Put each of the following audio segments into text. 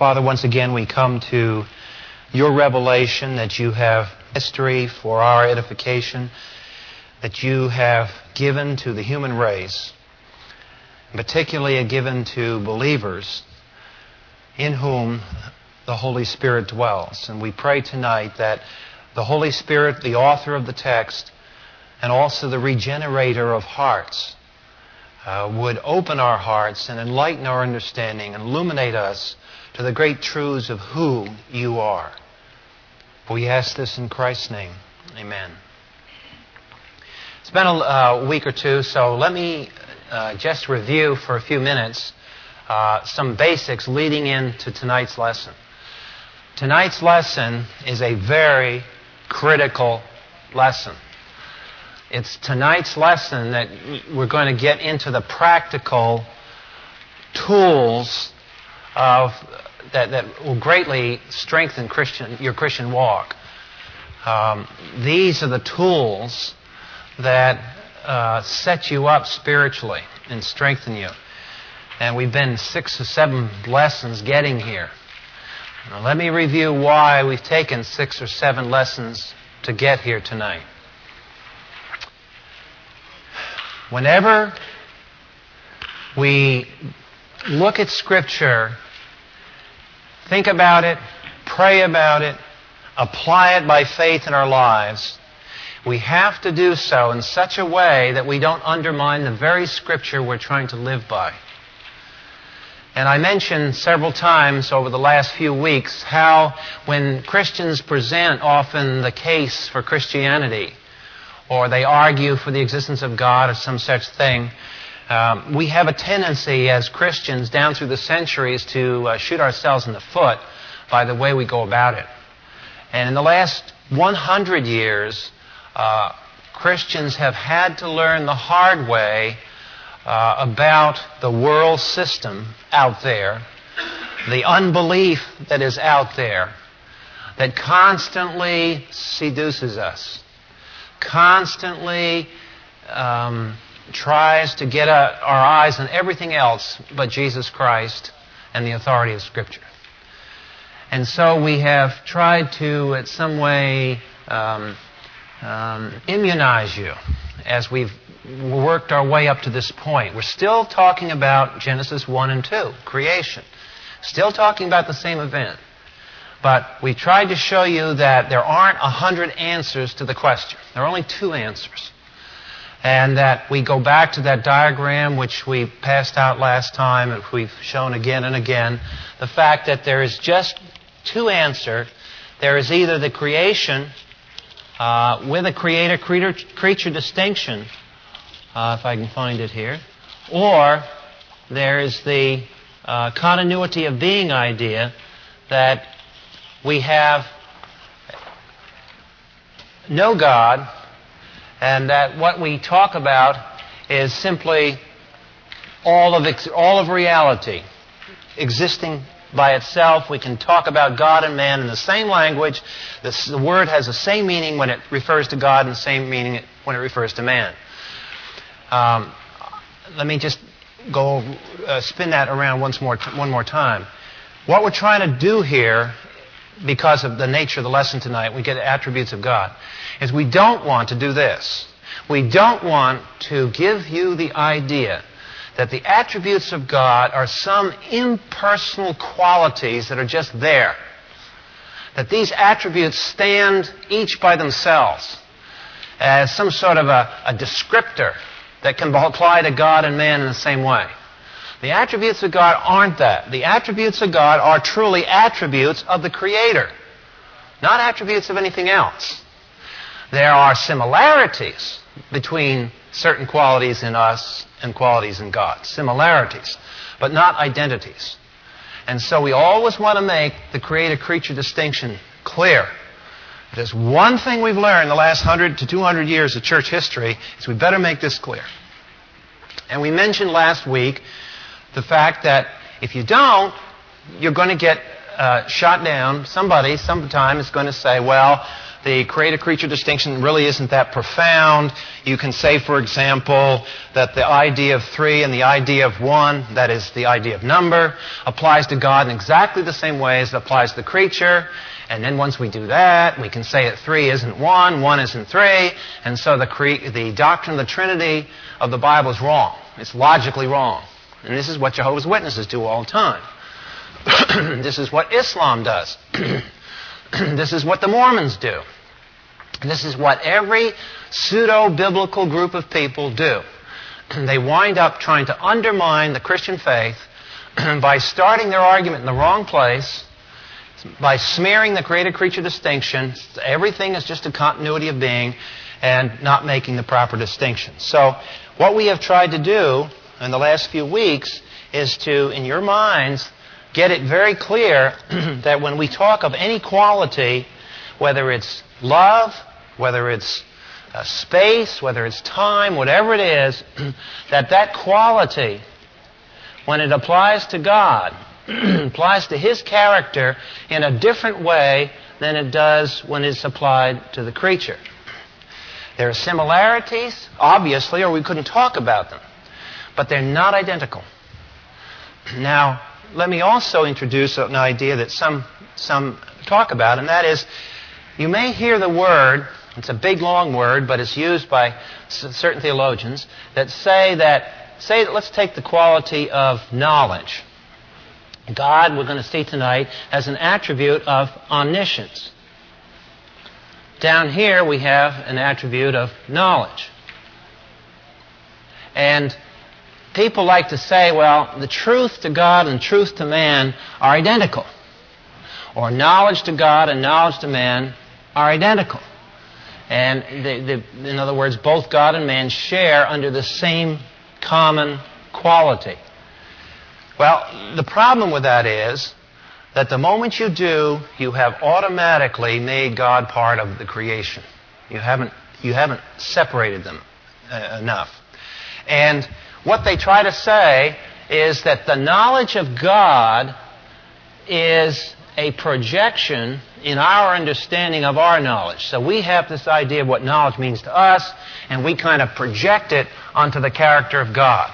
Father, once again we come to your revelation that you have history for our edification, that you have given to the human race, particularly given to believers in whom the Holy Spirit dwells. And we pray tonight that the Holy Spirit, the author of the text, and also the regenerator of hearts, uh, would open our hearts and enlighten our understanding and illuminate us to the great truths of who you are. We ask this in Christ's name. Amen. It's been a uh, week or two, so let me uh, just review for a few minutes uh, some basics leading into tonight's lesson. Tonight's lesson is a very critical lesson. It's tonight's lesson that we're going to get into the practical tools of that, that will greatly strengthen Christian, your Christian walk. Um, these are the tools that uh, set you up spiritually and strengthen you. And we've been six or seven lessons getting here. Now, let me review why we've taken six or seven lessons to get here tonight. Whenever we look at Scripture, think about it, pray about it, apply it by faith in our lives, we have to do so in such a way that we don't undermine the very Scripture we're trying to live by. And I mentioned several times over the last few weeks how when Christians present often the case for Christianity, or they argue for the existence of God or some such thing. Um, we have a tendency as Christians down through the centuries to uh, shoot ourselves in the foot by the way we go about it. And in the last 100 years, uh, Christians have had to learn the hard way uh, about the world system out there, the unbelief that is out there, that constantly seduces us constantly um, tries to get our eyes on everything else but Jesus Christ and the authority of Scripture. And so we have tried to, in some way, um, um, immunize you as we've worked our way up to this point. We're still talking about Genesis 1 and 2, creation. Still talking about the same event. But we tried to show you that there aren't a hundred answers to the question. There are only two answers. And that we go back to that diagram which we passed out last time, and we've shown again and again, the fact that there is just two answers. There is either the creation uh, with a creator creature distinction, uh, if I can find it here, or there is the uh, continuity of being idea that we have no God, and that what we talk about is simply all of, ex- all of reality existing by itself. We can talk about God and man in the same language. This, the word has the same meaning when it refers to God and the same meaning when it refers to man. Um, let me just go uh, spin that around once more, t- one more time. What we're trying to do here because of the nature of the lesson tonight, we get attributes of God, is we don't want to do this. We don't want to give you the idea that the attributes of God are some impersonal qualities that are just there. That these attributes stand each by themselves as some sort of a, a descriptor that can apply to God and man in the same way. The attributes of God aren't that. The attributes of God are truly attributes of the Creator, not attributes of anything else. There are similarities between certain qualities in us and qualities in God. Similarities, but not identities. And so we always want to make the creator creature distinction clear. There's one thing we've learned the last 100 to 200 years of church history is we better make this clear. And we mentioned last week the fact that if you don't, you're going to get uh, shot down, somebody sometime is going to say, well, the creator creature distinction really isn't that profound. You can say, for example, that the idea of three and the idea of one, that is the idea of number, applies to God in exactly the same way as it applies to the creature. And then once we do that, we can say that three isn't one, one isn't three, and so the, cre- the doctrine of the Trinity of the Bible is wrong. It's logically wrong. And this is what Jehovah's Witnesses do all the time. this is what Islam does. this is what the Mormons do. This is what every pseudo biblical group of people do. They wind up trying to undermine the Christian faith by starting their argument in the wrong place, by smearing the creator creature distinction. Everything is just a continuity of being and not making the proper distinction. So, what we have tried to do in the last few weeks is to, in your minds, get it very clear that when we talk of any quality, whether it's love, whether it's uh, space, whether it's time, whatever it is, that that quality, when it applies to God, applies to His character in a different way than it does when it's applied to the creature. There are similarities, obviously, or we couldn't talk about them, but they're not identical. Now, let me also introduce an idea that some, some talk about, and that is you may hear the word, it's a big long word, but it's used by certain theologians that say that, say, that let's take the quality of knowledge. God, we're going to see tonight, has an attribute of omniscience. Down here we have an attribute of knowledge. And people like to say, well, the truth to God and truth to man are identical. Or knowledge to God and knowledge to man are identical. And they, they, in other words, both God and man share under the same common quality. Well, the problem with that is that the moment you do, you have automatically made God part of the creation. You haven't, you haven't separated them uh, enough. And what they try to say is that the knowledge of God is a projection in our understanding of our knowledge. So we have this idea of what knowledge means to us, and we kind of project it onto the character of God.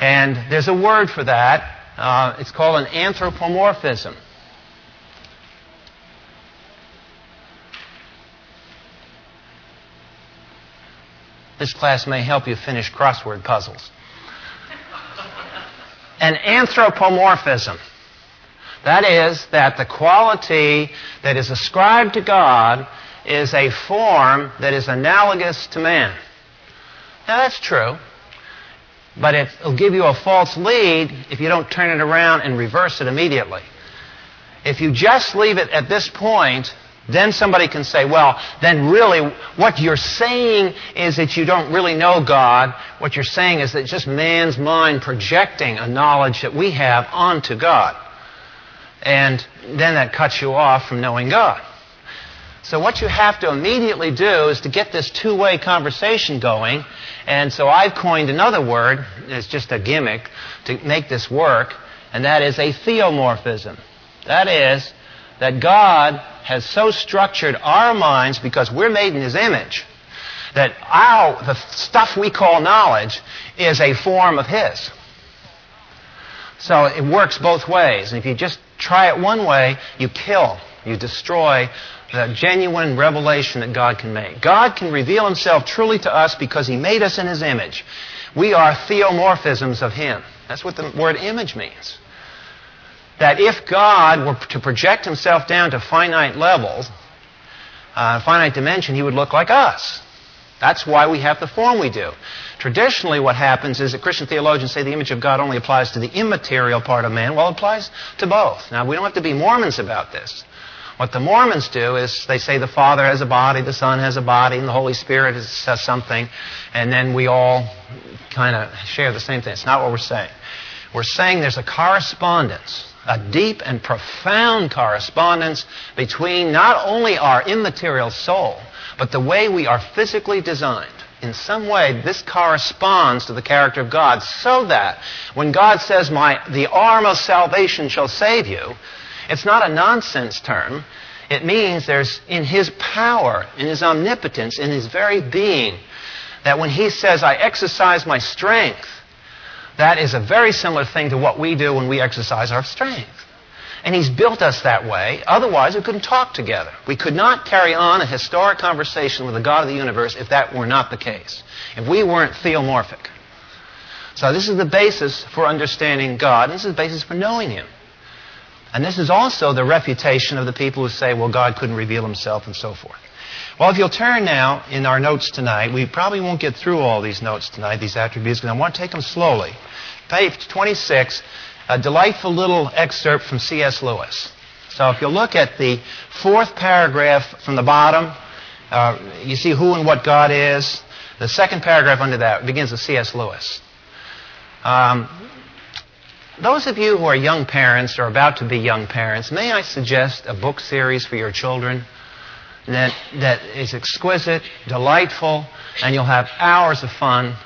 And there's a word for that. Uh, it's called an anthropomorphism. This class may help you finish crossword puzzles. An anthropomorphism. That is, that the quality that is ascribed to God is a form that is analogous to man. Now, that's true, but it'll give you a false lead if you don't turn it around and reverse it immediately. If you just leave it at this point, then somebody can say, well, then really what you're saying is that you don't really know God. What you're saying is that just man's mind projecting a knowledge that we have onto God. And then that cuts you off from knowing God. So what you have to immediately do is to get this two-way conversation going. And so I've coined another word, it's just a gimmick to make this work, and that is a theomorphism. That is, that God has so structured our minds because we're made in His image that our, the stuff we call knowledge is a form of His. So it works both ways. And if you just try it one way, you kill, you destroy the genuine revelation that God can make. God can reveal Himself truly to us because He made us in His image. We are theomorphisms of Him. That's what the word image means that if God were to project himself down to finite levels, uh, finite dimension, he would look like us. That's why we have the form we do. Traditionally, what happens is that Christian theologians say the image of God only applies to the immaterial part of man. Well, it applies to both. Now, we don't have to be Mormons about this. What the Mormons do is they say the Father has a body, the Son has a body, and the Holy Spirit says something, and then we all kind of share the same thing. It's not what we're saying. We're saying there's a correspondence a deep and profound correspondence between not only our immaterial soul, but the way we are physically designed. In some way, this corresponds to the character of God, so that when God says, "My the arm of salvation shall save you," It's not a nonsense term. It means there's in His power, in His omnipotence, in His very being, that when He says, I exercise my strength, that is a very similar thing to what we do when we exercise our strength. And He's built us that way. Otherwise, we couldn't talk together. We could not carry on a historic conversation with the God of the universe if that were not the case. If we weren't theomorphic. So this is the basis for understanding God. This is the basis for knowing Him. And this is also the refutation of the people who say, well, God couldn't reveal Himself and so forth. Well, if you'll turn now in our notes tonight, we probably won't get through all these notes tonight, these attributes, because I want to take them slowly. Page 26, a delightful little excerpt from C.S. Lewis. So if you look at the fourth paragraph from the bottom, uh, you see who and what God is. The second paragraph under that begins with C.S. Lewis. Um, those of you who are young parents or about to be young parents, may I suggest a book series for your children that, that is exquisite, delightful, and you'll have hours of fun.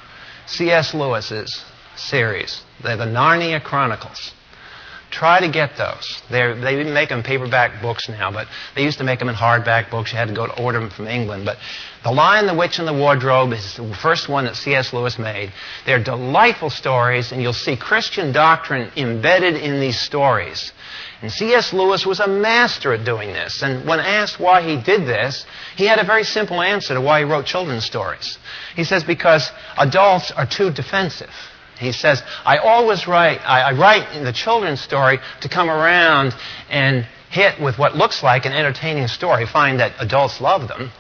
C.S. Lewis's series. They're the Narnia Chronicles. Try to get those. They're, they make them paperback books now, but they used to make them in hardback books. You had to go to order them from England. But The Lion, the Witch, and the Wardrobe is the first one that C.S. Lewis made. They're delightful stories, and you'll see Christian doctrine embedded in these stories. And C.S. Lewis was a master at doing this. And when asked why he did this, he had a very simple answer to why he wrote children's stories. He says, because adults are too defensive. He says, I always write, I, I write the children's story to come around and hit with what looks like an entertaining story, find that adults love them,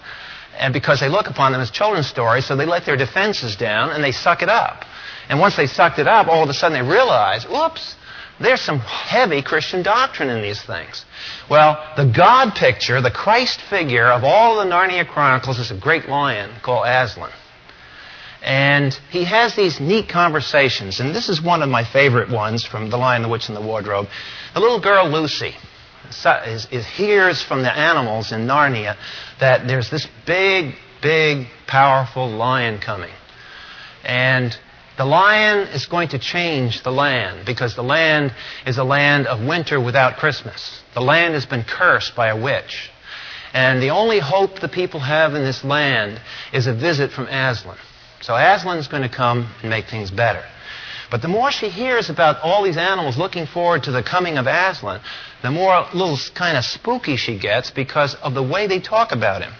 and because they look upon them as children's stories, so they let their defenses down and they suck it up. And once they sucked it up, all of a sudden they realize, whoops, there's some heavy Christian doctrine in these things. Well, the God picture, the Christ figure of all the Narnia Chronicles is a great lion called Aslan. And he has these neat conversations, and this is one of my favorite ones from The Lion, the Witch, and the Wardrobe. The little girl Lucy is, is, hears from the animals in Narnia that there's this big, big, powerful lion coming. And the lion is going to change the land because the land is a land of winter without Christmas. The land has been cursed by a witch. And the only hope the people have in this land is a visit from Aslan. So Aslan's going to come and make things better. But the more she hears about all these animals looking forward to the coming of Aslan, the more little kind of spooky she gets because of the way they talk about him.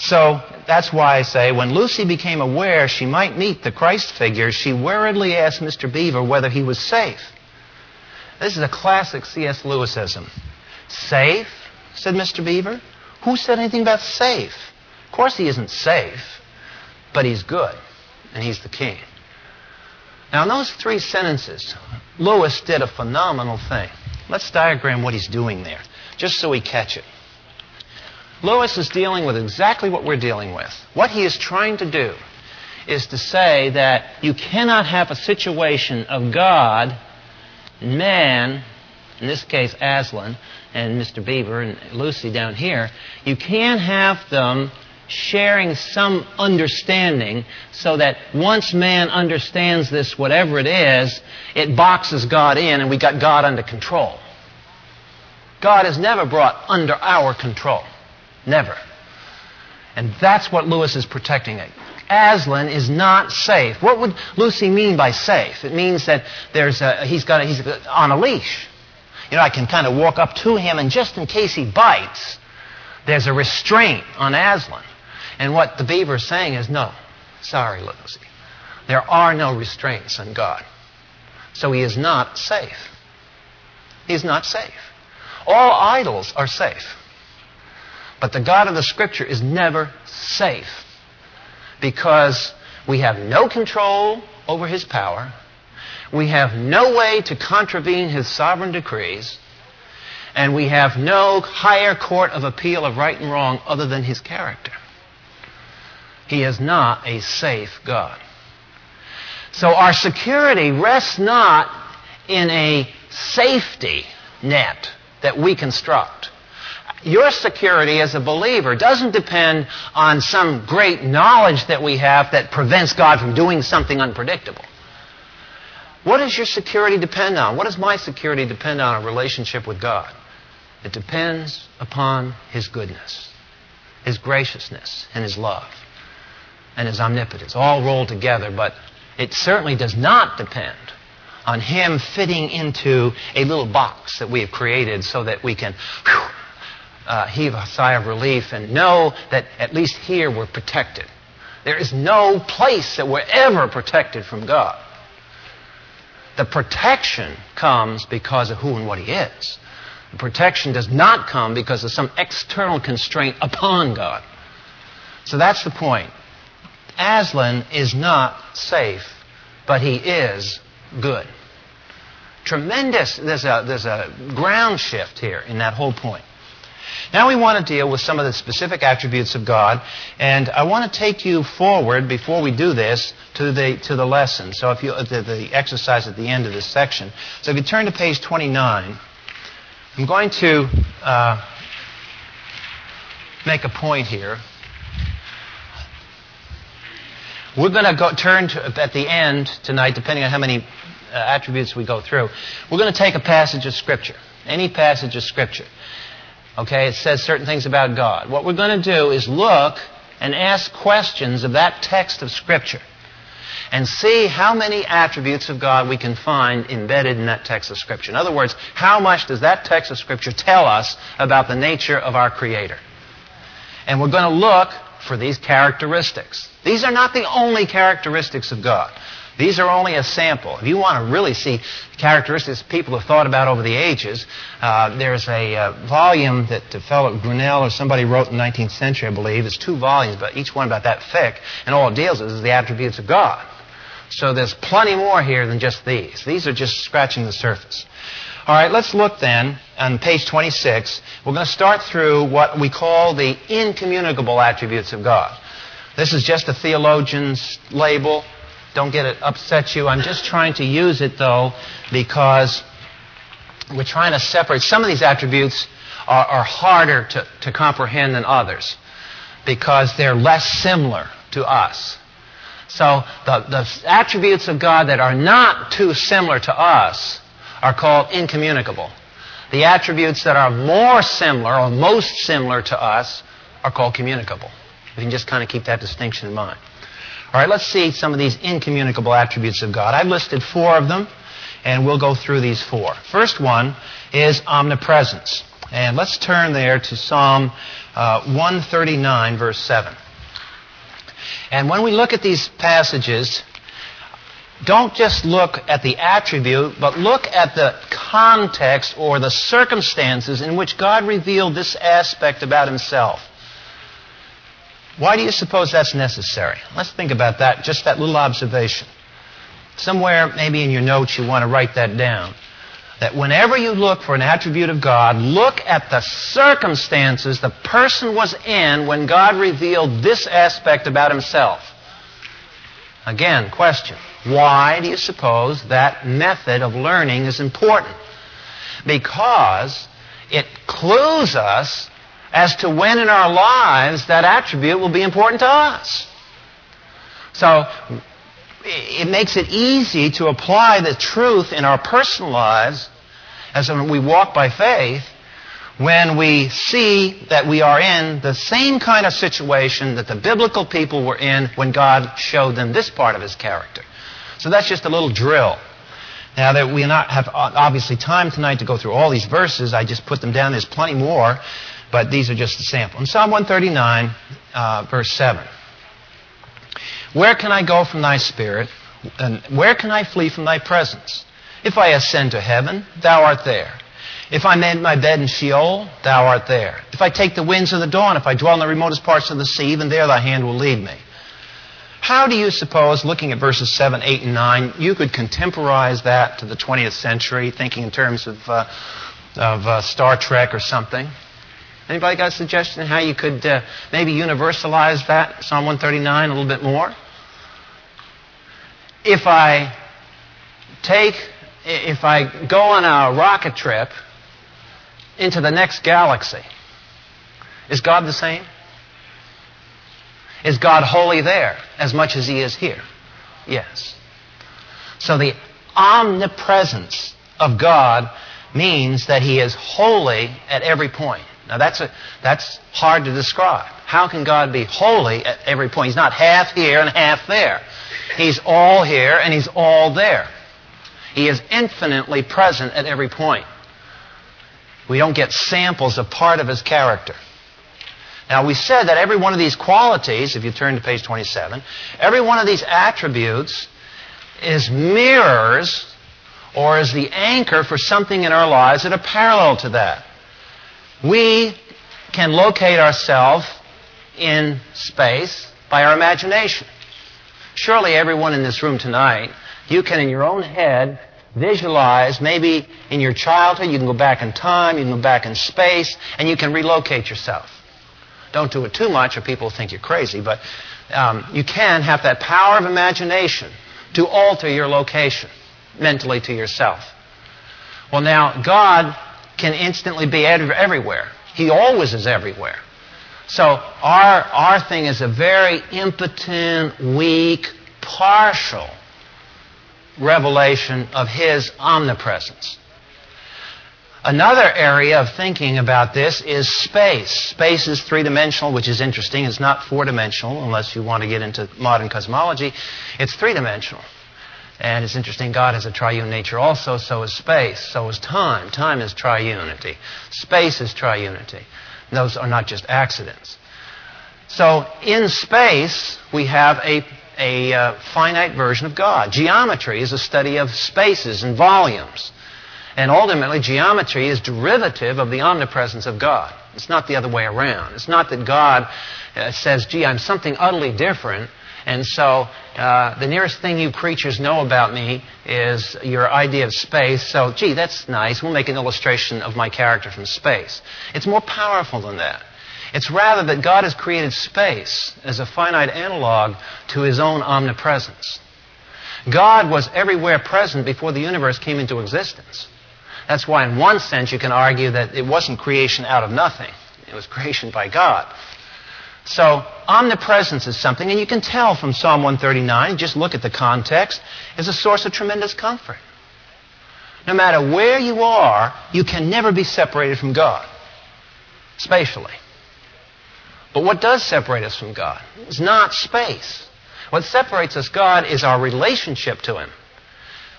So that's why I say when Lucy became aware she might meet the Christ figure, she worriedly asked Mr. Beaver whether he was safe. This is a classic C.S. Lewisism. Safe? said Mr. Beaver. Who said anything about safe? Of course he isn't safe. But he's good, and he's the king. Now, in those three sentences, Lewis did a phenomenal thing. Let's diagram what he's doing there, just so we catch it. Lewis is dealing with exactly what we're dealing with. What he is trying to do is to say that you cannot have a situation of God, man, in this case Aslan, and Mr. Beaver and Lucy down here, you can't have them sharing some understanding so that once man understands this, whatever it is, it boxes God in and we got God under control. God is never brought under our control. Never. And that's what Lewis is protecting it. Aslan is not safe. What would Lucy mean by safe? It means that there's a, he's got a, he's on a leash. You know, I can kind of walk up to him and just in case he bites, there's a restraint on Aslan. And what the beaver is saying is, no, sorry, Lucy. There are no restraints on God. So he is not safe. He's not safe. All idols are safe. But the God of the Scripture is never safe because we have no control over his power. We have no way to contravene his sovereign decrees. And we have no higher court of appeal of right and wrong other than his character. He is not a safe God. So our security rests not in a safety net that we construct. Your security as a believer doesn't depend on some great knowledge that we have that prevents God from doing something unpredictable. What does your security depend on? What does my security depend on? A relationship with God. It depends upon His goodness, His graciousness, and His love, and His omnipotence, all rolled together, but it certainly does not depend on Him fitting into a little box that we have created so that we can whew, uh, heave a sigh of relief and know that at least here we're protected. There is no place that we're ever protected from God. The protection comes because of who and what He is. The protection does not come because of some external constraint upon God. So that's the point. Aslan is not safe, but he is good. Tremendous, there's a, there's a ground shift here in that whole point. Now we want to deal with some of the specific attributes of God, and I want to take you forward before we do this to the to the lesson. So if you the, the exercise at the end of this section. So if you turn to page 29, I'm going to uh, make a point here. We're going to go turn to, at the end tonight, depending on how many uh, attributes we go through. We're going to take a passage of Scripture, any passage of Scripture. Okay, it says certain things about God. What we're going to do is look and ask questions of that text of Scripture and see how many attributes of God we can find embedded in that text of Scripture. In other words, how much does that text of Scripture tell us about the nature of our Creator? And we're going to look for these characteristics. These are not the only characteristics of God. These are only a sample. If you want to really see characteristics people have thought about over the ages, uh, there's a uh, volume that the fellow Grinnell or somebody wrote in the 19th century, I believe. It's two volumes, but each one about that thick, and all it deals with is the attributes of God. So there's plenty more here than just these. These are just scratching the surface. All right, let's look then on page 26. We're going to start through what we call the incommunicable attributes of God. This is just a theologian's label. Don't get it upset you. I'm just trying to use it though because we're trying to separate. Some of these attributes are, are harder to, to comprehend than others because they're less similar to us. So the, the attributes of God that are not too similar to us are called incommunicable. The attributes that are more similar or most similar to us are called communicable. You can just kind of keep that distinction in mind. All right, let's see some of these incommunicable attributes of God. I've listed four of them, and we'll go through these four. First one is omnipresence. And let's turn there to Psalm uh, 139, verse 7. And when we look at these passages, don't just look at the attribute, but look at the context or the circumstances in which God revealed this aspect about himself. Why do you suppose that's necessary? Let's think about that, just that little observation. Somewhere, maybe in your notes, you want to write that down that whenever you look for an attribute of God, look at the circumstances the person was in when God revealed this aspect about himself. Again, question. Why do you suppose that method of learning is important? Because it clues us as to when in our lives that attribute will be important to us. So, it makes it easy to apply the truth in our personal lives as we walk by faith when we see that we are in the same kind of situation that the biblical people were in when God showed them this part of his character. So that's just a little drill. Now that we not have obviously time tonight to go through all these verses, I just put them down. There's plenty more, but these are just a sample. In Psalm 139, uh, verse 7. Where can I go from thy spirit? And where can I flee from thy presence? If I ascend to heaven, thou art there. If I make my bed in Sheol, thou art there. If I take the winds of the dawn, if I dwell in the remotest parts of the sea, even there thy hand will lead me. How do you suppose, looking at verses 7, 8, and 9, you could contemporize that to the 20th century, thinking in terms of, uh, of uh, Star Trek or something? Anybody got a suggestion how you could uh, maybe universalize that, Psalm 139, a little bit more? If I take, if I go on a rocket trip into the next galaxy, is God the same? Is God wholly there as much as He is here? Yes. So the omnipresence of God means that he is wholly at every point. Now that's, a, that's hard to describe. How can God be wholly at every point? He's not half here and half there. He's all here and he's all there. He is infinitely present at every point. We don't get samples of part of his character. Now, we said that every one of these qualities, if you turn to page 27, every one of these attributes is mirrors or is the anchor for something in our lives that are parallel to that. We can locate ourselves in space by our imagination. Surely everyone in this room tonight, you can in your own head visualize maybe in your childhood, you can go back in time, you can go back in space, and you can relocate yourself. Don't do it too much or people think you're crazy, but um, you can have that power of imagination to alter your location mentally to yourself. Well, now, God can instantly be everywhere. He always is everywhere. So our, our thing is a very impotent, weak, partial revelation of His omnipresence. Another area of thinking about this is space. Space is three dimensional, which is interesting. It's not four dimensional unless you want to get into modern cosmology. It's three dimensional. And it's interesting, God has a triune nature also, so is space, so is time. Time is triunity. Space is triunity. Those are not just accidents. So in space, we have a, a uh, finite version of God. Geometry is a study of spaces and volumes. And ultimately, geometry is derivative of the omnipresence of God. It's not the other way around. It's not that God uh, says, gee, I'm something utterly different, and so uh, the nearest thing you creatures know about me is your idea of space. So, gee, that's nice. We'll make an illustration of my character from space. It's more powerful than that. It's rather that God has created space as a finite analog to his own omnipresence. God was everywhere present before the universe came into existence. That's why, in one sense, you can argue that it wasn't creation out of nothing. It was creation by God. So, omnipresence is something, and you can tell from Psalm 139, just look at the context, is a source of tremendous comfort. No matter where you are, you can never be separated from God, spatially. But what does separate us from God? It's not space. What separates us, God, is our relationship to Him.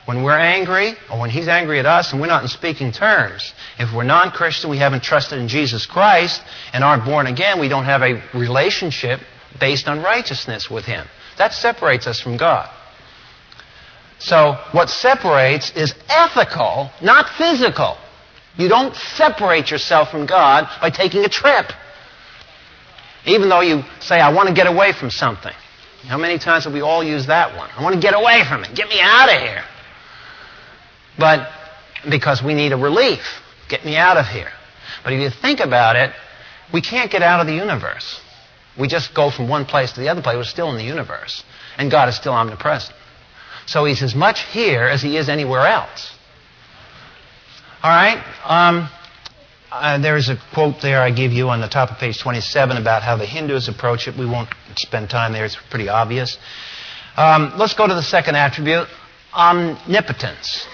When we're angry, or when He's angry at us and we're not in speaking terms, if we're non Christian, we haven't trusted in Jesus Christ, and aren't born again, we don't have a relationship based on righteousness with Him. That separates us from God. So, what separates is ethical, not physical. You don't separate yourself from God by taking a trip. Even though you say, I want to get away from something. How many times have we all used that one? I want to get away from it. Get me out of here. But because we need a relief. Get me out of here. But if you think about it, we can't get out of the universe. We just go from one place to the other place. We're still in the universe. And God is still omnipresent. So He's as much here as He is anywhere else. All right? Um, uh, there is a quote there I give you on the top of page 27 about how the Hindus approach it. We won't spend time there, it's pretty obvious. Um, let's go to the second attribute omnipotence.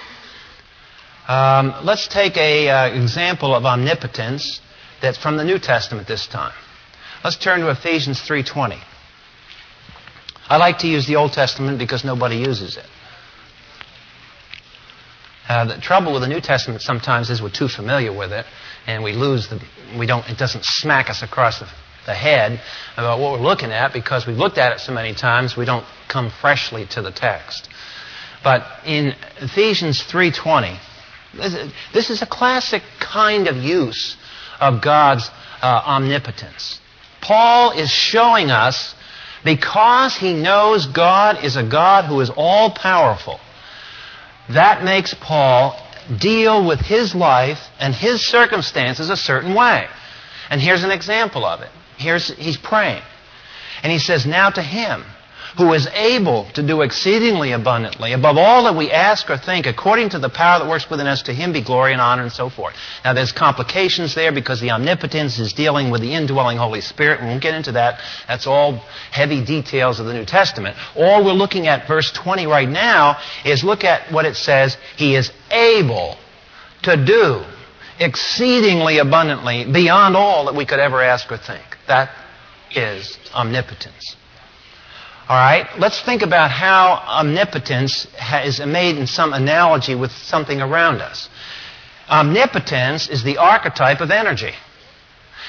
Um, let's take an uh, example of omnipotence that's from the New Testament this time. Let's turn to Ephesians 3:20. I like to use the Old Testament because nobody uses it. Uh, the trouble with the New Testament sometimes is we're too familiar with it, and we lose the. We don't. It doesn't smack us across the, the head about what we're looking at because we've looked at it so many times. We don't come freshly to the text. But in Ephesians 3:20, this is a classic kind of use of God's uh, omnipotence. Paul is showing us because he knows God is a God who is all powerful, that makes Paul deal with his life and his circumstances a certain way. And here's an example of it. Here's, he's praying. And he says, Now to him who is able to do exceedingly abundantly, above all that we ask or think, according to the power that works within us, to him be glory and honor and so forth. Now there's complications there because the omnipotence is dealing with the indwelling Holy Spirit. We won't get into that. That's all heavy details of the New Testament. All we're looking at verse 20 right now is look at what it says. He is able to do exceedingly abundantly beyond all that we could ever ask or think. That is omnipotence. All right, let's think about how omnipotence is made in some analogy with something around us. Omnipotence is the archetype of energy.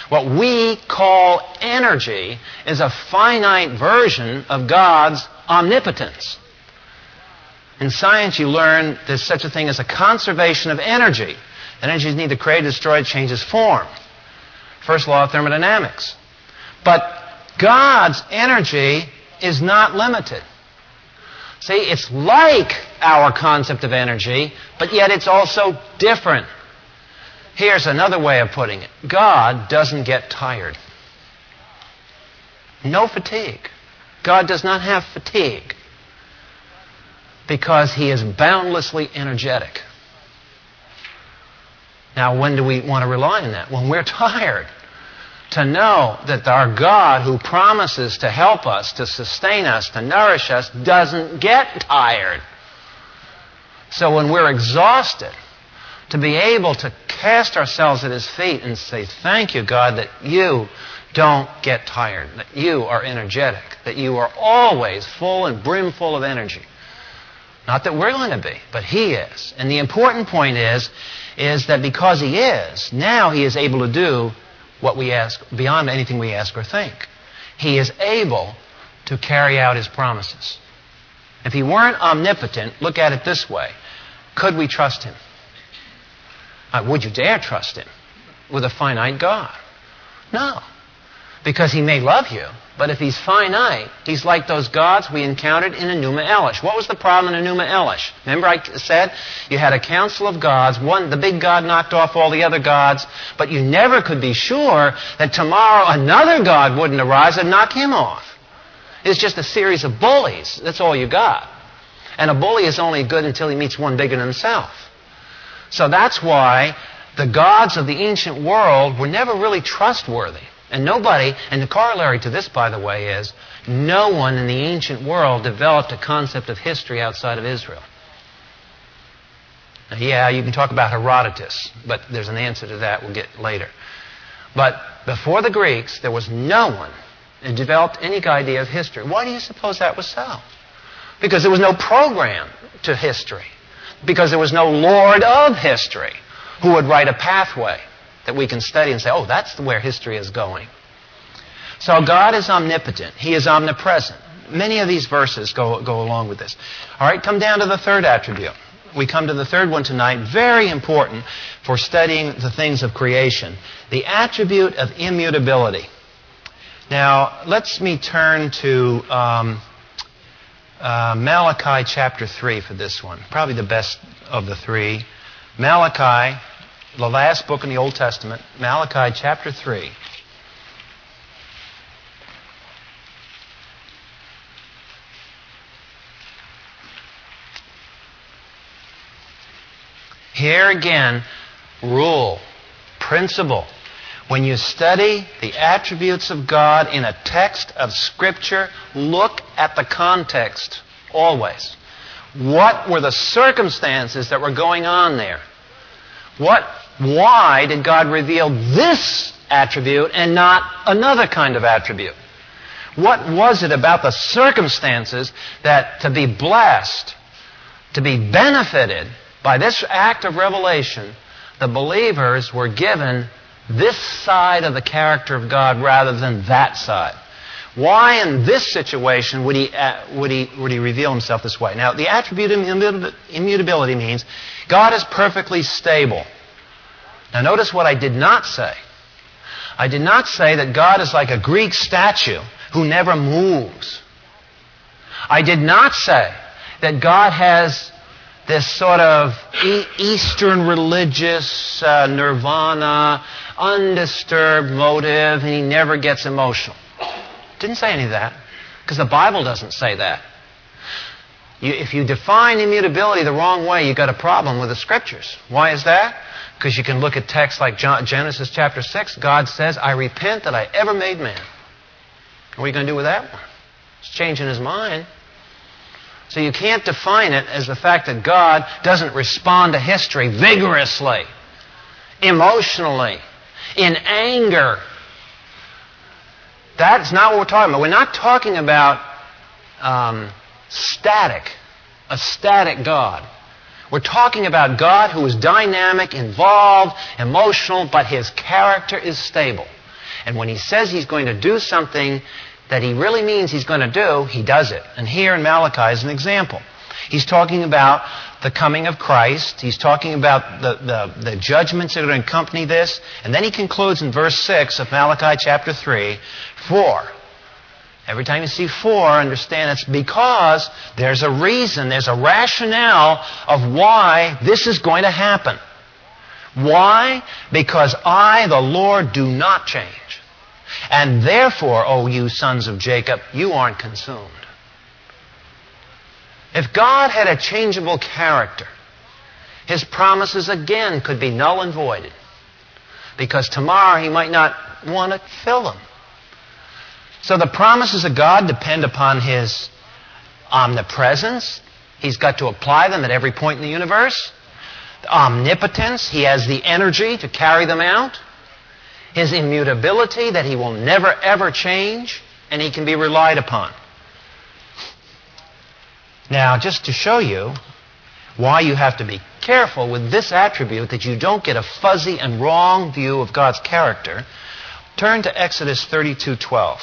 What we call energy is a finite version of God's omnipotence. In science, you learn there's such a thing as a conservation of energy. Energy is neither created, destroyed, changes form. First law of thermodynamics. But God's energy is not limited. See, it's like our concept of energy, but yet it's also different. Here's another way of putting it God doesn't get tired. No fatigue. God does not have fatigue because he is boundlessly energetic. Now, when do we want to rely on that? When we're tired to know that our God, who promises to help us, to sustain us, to nourish us, doesn't get tired. So when we're exhausted, to be able to cast ourselves at His feet and say, Thank you, God, that you don't get tired, that you are energetic, that you are always full and brimful of energy. Not that we're going to be, but He is. And the important point is, is that because He is, now He is able to do what we ask, beyond anything we ask or think. He is able to carry out his promises. If he weren't omnipotent, look at it this way. Could we trust him? Uh, would you dare trust him with a finite God? No. Because he may love you, but if he's finite, he's like those gods we encountered in Enuma Elish. What was the problem in Enuma Elish? Remember I said you had a council of gods. One, the big god knocked off all the other gods, but you never could be sure that tomorrow another god wouldn't arise and knock him off. It's just a series of bullies. That's all you got. And a bully is only good until he meets one bigger than himself. So that's why the gods of the ancient world were never really trustworthy. And nobody, and the corollary to this, by the way, is no one in the ancient world developed a concept of history outside of Israel. Now, yeah, you can talk about Herodotus, but there's an answer to that we'll get later. But before the Greeks, there was no one who developed any idea of history. Why do you suppose that was so? Because there was no program to history. Because there was no Lord of history who would write a pathway that we can study and say, oh, that's where history is going. So God is omnipotent. He is omnipresent. Many of these verses go, go along with this. All right, come down to the third attribute. We come to the third one tonight, very important for studying the things of creation. The attribute of immutability. Now, let's me turn to um, uh, Malachi chapter 3 for this one. Probably the best of the three. Malachi the last book in the Old Testament, Malachi chapter 3. Here again, rule, principle. When you study the attributes of God in a text of Scripture, look at the context always. What were the circumstances that were going on there? What why did God reveal this attribute and not another kind of attribute? What was it about the circumstances that to be blessed, to be benefited by this act of revelation, the believers were given this side of the character of God rather than that side? Why in this situation would he, uh, would he, would he reveal himself this way? Now, the attribute of immutability means God is perfectly stable. Now, notice what I did not say. I did not say that God is like a Greek statue who never moves. I did not say that God has this sort of Eastern religious uh, nirvana, undisturbed motive, and he never gets emotional. Didn't say any of that, because the Bible doesn't say that. You, if you define immutability the wrong way, you've got a problem with the Scriptures. Why is that? Because you can look at texts like Genesis chapter 6. God says, I repent that I ever made man. What are you going to do with that one? It's changing his mind. So you can't define it as the fact that God doesn't respond to history vigorously, emotionally, in anger. That's not what we're talking about. We're not talking about um, static, a static God. We're talking about God who is dynamic, involved, emotional, but his character is stable. And when he says he's going to do something that he really means he's going to do, he does it. And here in Malachi is an example. He's talking about the coming of Christ. He's talking about the, the, the, judgments that are going to accompany this. And then he concludes in verse 6 of Malachi chapter 3 For, every time you see for, understand it's because there's a reason, there's a rationale of why this is going to happen. Why? Because I, the Lord, do not change. And therefore, O you sons of Jacob, you aren't consumed. If God had a changeable character, his promises again could be null and voided. Because tomorrow he might not want to fill them. So the promises of God depend upon his omnipresence. He's got to apply them at every point in the universe. Omnipotence, he has the energy to carry them out his immutability, that he will never ever change, and he can be relied upon. Now, just to show you why you have to be careful with this attribute that you don't get a fuzzy and wrong view of God's character, turn to Exodus 32:12,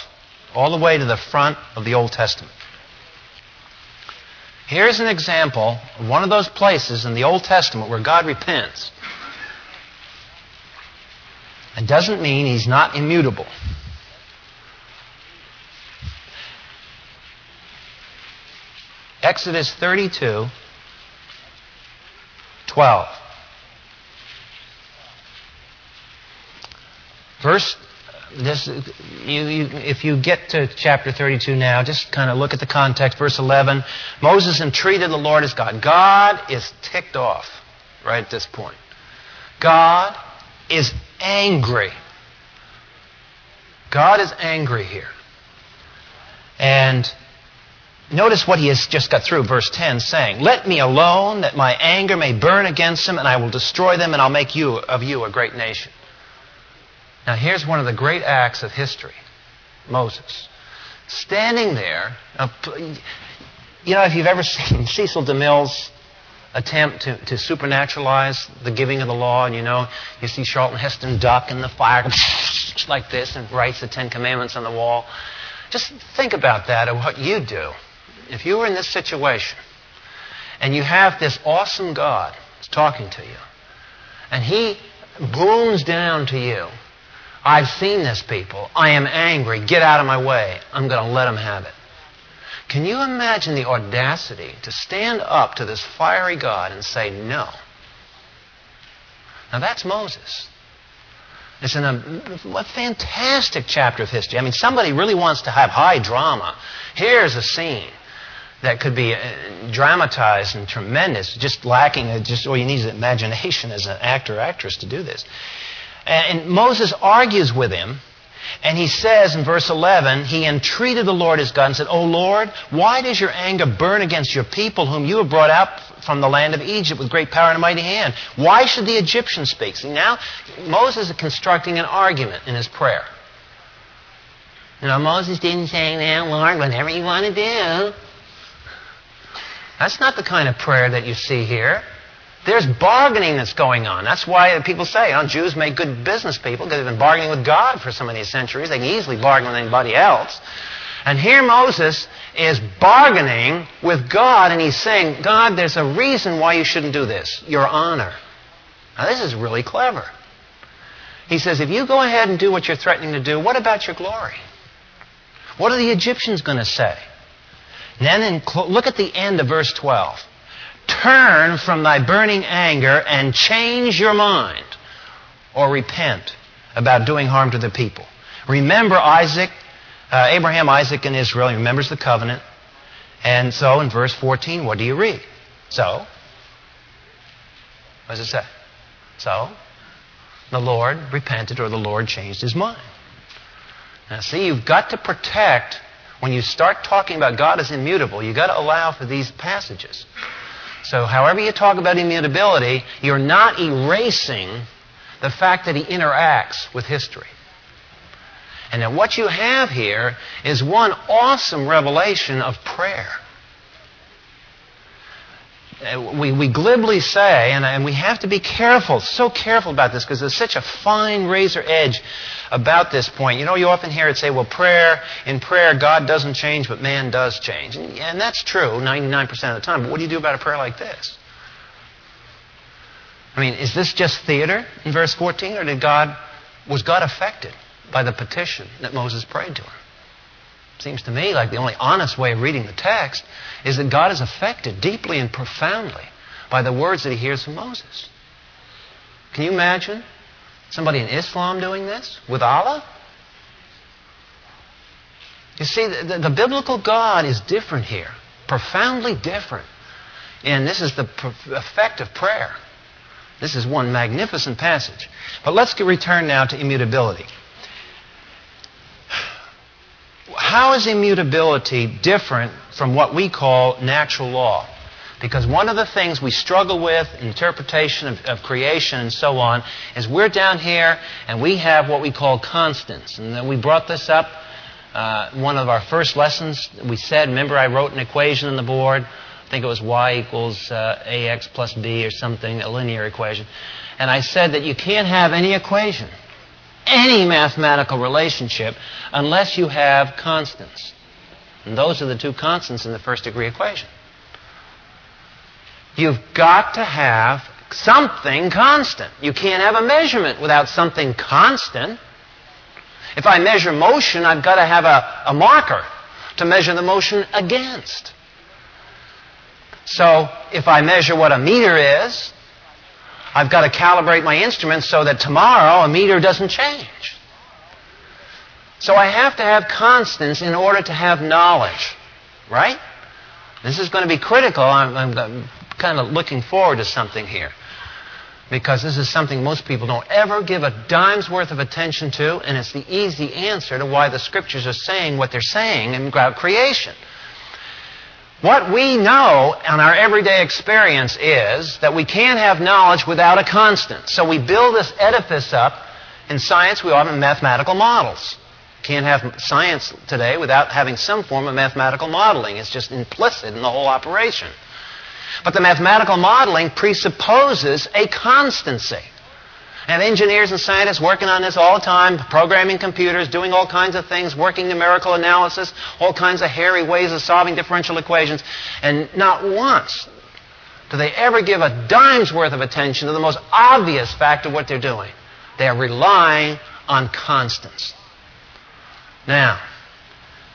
all the way to the front of the Old Testament. Here's an example of one of those places in the Old Testament where God repents. It doesn't mean he's not immutable. Exodus 32, 12. Verse, this, you, you, if you get to chapter 32 now, just kind of look at the context. Verse 11. Moses entreated the Lord as God. God is ticked off right at this point. God is angry. God is angry here. And notice what he has just got through, verse 10, saying, Let me alone, that my anger may burn against them, and I will destroy them, and I'll make you of you a great nation. Now here's one of the great acts of history. Moses. Standing there, you know, if you've ever seen Cecil DeMille's attempt to, to supernaturalize the giving of the law. And you know, you see Charlton Heston duck in the fire like this and writes the Ten Commandments on the wall. Just think about that and what you do. If you were in this situation and you have this awesome God talking to you, and he booms down to you, I've seen this people. I am angry. Get out of my way. I'm going to let them have it. Can you imagine the audacity to stand up to this fiery God and say no? Now that's Moses. It's in a, fantastic chapter of history. I mean, somebody really wants to have high drama. Here's a scene that could be uh, dramatized and tremendous, just lacking, uh, just all you need is imagination as an actor or actress to do this. And Moses argues with him and he says in verse 11, he entreated the Lord his God and said, O Lord, why does your anger burn against your people whom you have brought out from the land of Egypt with great power and a mighty hand? Why should the Egyptians speak? See, now Moses is constructing an argument in his prayer. You know, Moses didn't say, well, Lord, whatever you want to do. That's not the kind of prayer that you see here. There's bargaining that's going on. That's why people say, you know, Jews make good business people because they've been bargaining with God for so many centuries. They can easily bargain with anybody else. And here Moses is bargaining with God and he's saying, God, there's a reason why you shouldn't do this. Your honor. Now this is really clever. He says, if you go ahead and do what you're threatening to do, what about your glory? What are the Egyptians going to say? And then in, look at the end of verse 12. Turn from thy burning anger and change your mind or repent about doing harm to the people. Remember Isaac, uh, Abraham, Isaac, and Israel. He remembers the covenant. And so in verse 14, what do you read? So, what does it say? So, the Lord repented or the Lord changed his mind. Now, see, you've got to protect when you start talking about God as immutable, you've got to allow for these passages. So, however you talk about immutability, you're not erasing the fact that he interacts with history. And that what you have here is one awesome revelation of prayer. Uh, we, we glibly say, and, and we have to be careful, so careful about this because there's such a fine razor edge about this point. You know, you often hear it say, well, prayer, in prayer, God doesn't change, but man does change. And, and that's true 99% of the time. But what do you do about a prayer like this? I mean, is this just theater in verse 14, or did God, was God affected by the petition that Moses prayed to him? Seems to me like the only honest way of reading the text is that God is affected deeply and profoundly by the words that he hears from Moses. Can you imagine somebody in Islam doing this with Allah? You see, the, the, the biblical God is different here, profoundly different. And this is the effect of prayer. This is one magnificent passage. But let's return now to immutability. How is immutability different from what we call natural law? Because one of the things we struggle with, interpretation of, of, creation and so on, is we're down here and we have what we call constants. And then we brought this up. Uh, one of our first lessons, we said, remember I wrote an equation on the board. I think it was y equals uh, ax plus b or something, a linear equation. And I said that you can't have any equation any mathematical relationship unless you have constants. And those are the two constants in the first degree equation. You've got to have something constant. You can't have a measurement without something constant. If I measure motion, I've got to have a, a marker to measure the motion against. So if I measure what a meter is, I've got to calibrate my instrument so that tomorrow a meter doesn't change. So I have to have constants in order to have knowledge, right? This is going to be critical. I'm, I'm, I'm kind of looking forward to something here because this is something most people don't ever give a dime's worth of attention to, and it's the easy answer to why the scriptures are saying what they're saying about creation. What we know on our everyday experience is that we can't have knowledge without a constant. So we build this edifice up. In science, we have mathematical models. Can't have science today without having some form of mathematical modeling. It's just implicit in the whole operation. But the mathematical modeling presupposes a constancy. Have engineers and scientists working on this all the time, programming computers, doing all kinds of things, working numerical analysis, all kinds of hairy ways of solving differential equations. And not once do they ever give a dime's worth of attention to the most obvious fact of what they're doing. They are relying on constants. Now,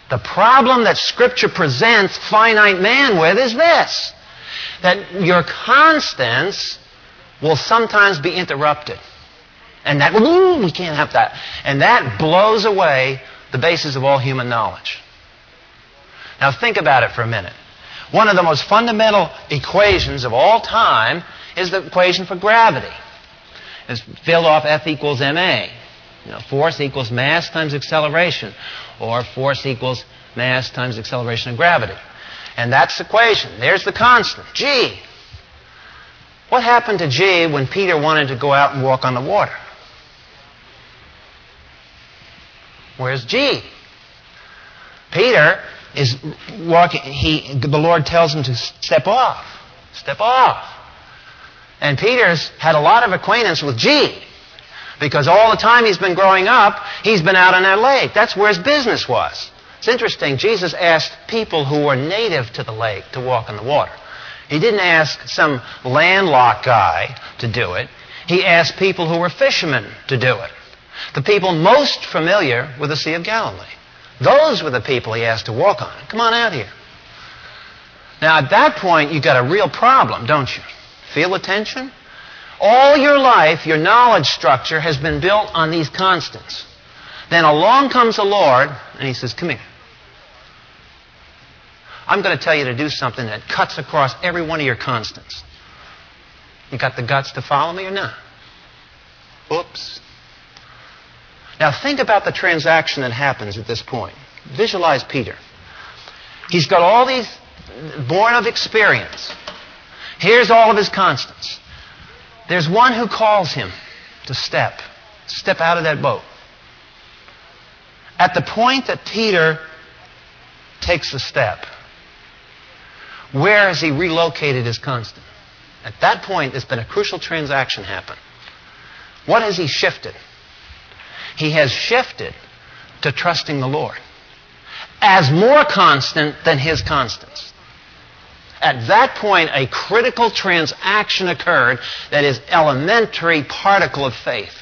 the problem that Scripture presents finite man with is this that your constants will sometimes be interrupted. And that, ooh, we can't have that. And that blows away the basis of all human knowledge. Now think about it for a minute. One of the most fundamental equations of all time is the equation for gravity. It's filled off F equals ma. You know, force equals mass times acceleration, or force equals mass times acceleration of gravity. And that's the equation. There's the constant, g. What happened to g when Peter wanted to go out and walk on the water? Where's G? Peter is walking, he, the Lord tells him to step off. Step off. And Peter's had a lot of acquaintance with G. Because all the time he's been growing up, he's been out on that lake. That's where his business was. It's interesting. Jesus asked people who were native to the lake to walk in the water. He didn't ask some landlocked guy to do it. He asked people who were fishermen to do it the people most familiar with the Sea of Galilee. Those were the people he asked to walk on. Come on out here. Now, at that point, you've got a real problem, don't you? Feel the tension? All your life, your knowledge structure has been built on these constants. Then along comes the Lord, and he says, Come here. I'm going to tell you to do something that cuts across every one of your constants. You got the guts to follow me or not? Oops. Now think about the transaction that happens at this point. Visualize Peter. He's got all these born of experience. Here's all of his constants. There's one who calls him to step, step out of that boat. At the point that Peter takes the step, where has he relocated his constant? At that point, there's been a crucial transaction happen. What has he shifted? He has shifted to trusting the Lord as more constant than his constants. At that point, a critical transaction occurred that is elementary particle of faith.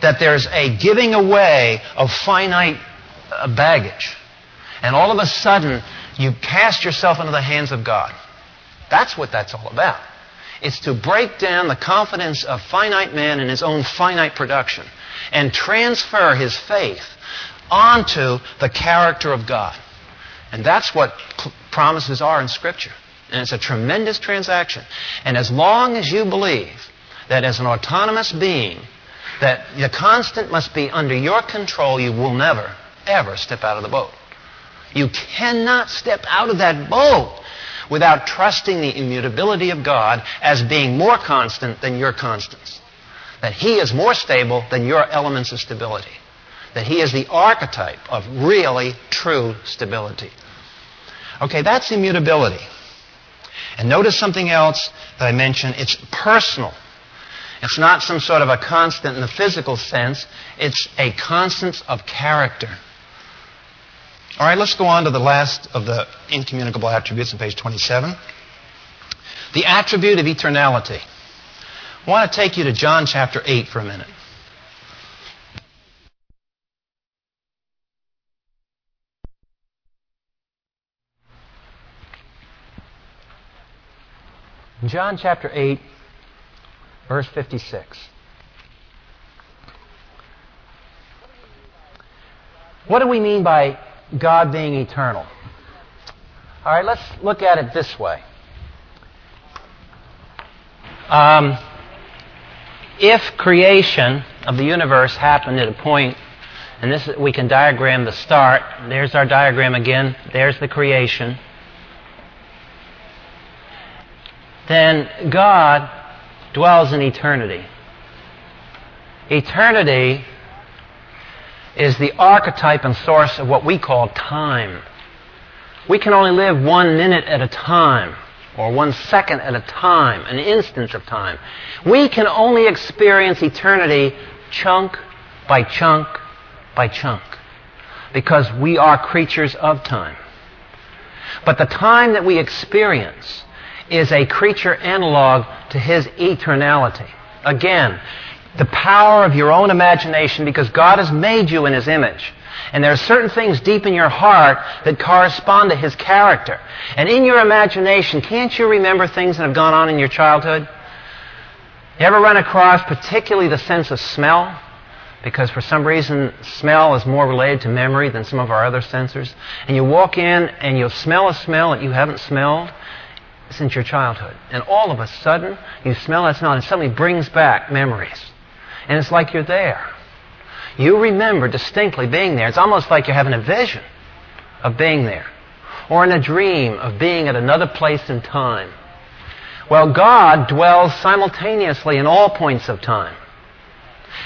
That there's a giving away of finite uh, baggage. And all of a sudden, you cast yourself into the hands of God. That's what that's all about. It's to break down the confidence of finite man in his own finite production and transfer his faith onto the character of God. And that's what promises are in Scripture. And it's a tremendous transaction. And as long as you believe that as an autonomous being, that the constant must be under your control, you will never, ever step out of the boat. You cannot step out of that boat without trusting the immutability of God as being more constant than your constants. That He is more stable than your elements of stability. That He is the archetype of really true stability. Okay, that's immutability. And notice something else that I mentioned. It's personal. It's not some sort of a constant in the physical sense. It's a constant of character. All right, let's go on to the last of the incommunicable attributes on page 27. The attribute of eternality. I want to take you to John chapter 8 for a minute. John chapter 8, verse 56. What do we mean by God being eternal. All right, let's look at it this way. Um, if creation of the universe happened at a point, and this we can diagram the start. There's our diagram again. There's the creation. Then God dwells in eternity. Eternity is the archetype and source of what we call time. We can only live one minute at a time, or one second at a time, an instance of time. We can only experience eternity chunk by chunk by chunk, because we are creatures of time. But the time that we experience is a creature analog to his eternality. Again, the power of your own imagination because God has made you in His image. And there are certain things deep in your heart that correspond to His character. And in your imagination, can't you remember things that have gone on in your childhood? You ever run across particularly the sense of smell? Because for some reason, smell is more related to memory than some of our other sensors. And you walk in and you'll smell a smell that you haven't smelled since your childhood. And all of a sudden, you smell that smell and it suddenly brings back memories and it's like you're there. You remember distinctly being there. It's almost like you're having a vision of being there, or in a dream of being at another place in time. Well, God dwells simultaneously in all points of time.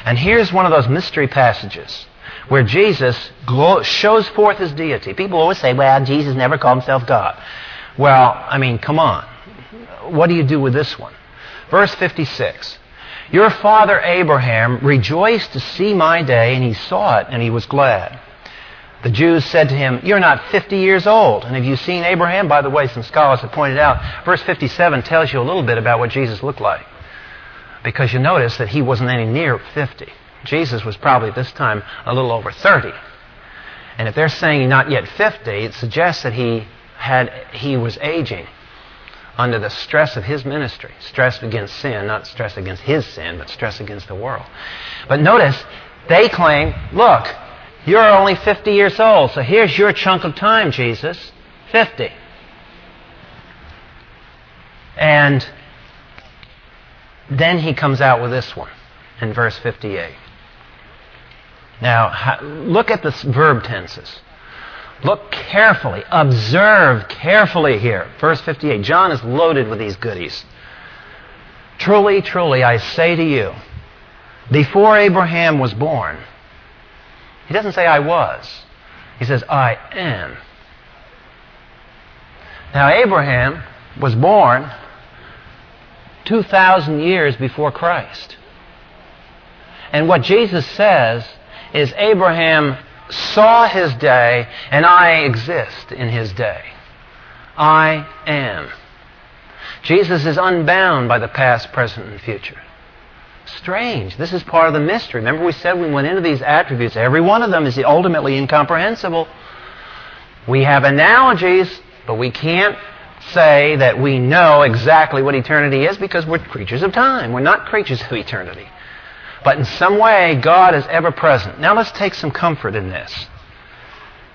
And here's one of those mystery passages where Jesus shows forth his deity. People always say, well, Jesus never called himself God. Well, I mean, come on. What do you do with this one? Verse 56 your father Abraham rejoiced to see my day, and he saw it, and he was glad. The Jews said to him, You're not 50 years old. And have you seen Abraham? By the way, some scholars have pointed out, verse 57 tells you a little bit about what Jesus looked like. Because you notice that he wasn't any near 50. Jesus was probably at this time a little over 30. And if they're saying not yet 50, it suggests that he had he was aging under the stress of his ministry. Stress against sin, not stress against his sin, but stress against the world. But notice, they claim, look, you're only 50 years old, so here's your chunk of time, Jesus 50. And then he comes out with this one in verse 58. Now, look at the verb tenses. Look carefully, observe carefully here. Verse 58. John is loaded with these goodies. Truly, truly, I say to you, before Abraham was born, he doesn't say I was. He says I am. Now, Abraham was born 2,000 years before Christ. And what Jesus says is Abraham saw his day, and I exist in his day. I am. Jesus is unbound by the past, present, and future. Strange. This is part of the mystery. Remember, we said we went into these attributes. Every one of them is ultimately incomprehensible. We have analogies, but we can't say that we know exactly what eternity is because we're creatures of time. We're not creatures of eternity. But in some way, God is ever present. Now let's take some comfort in this.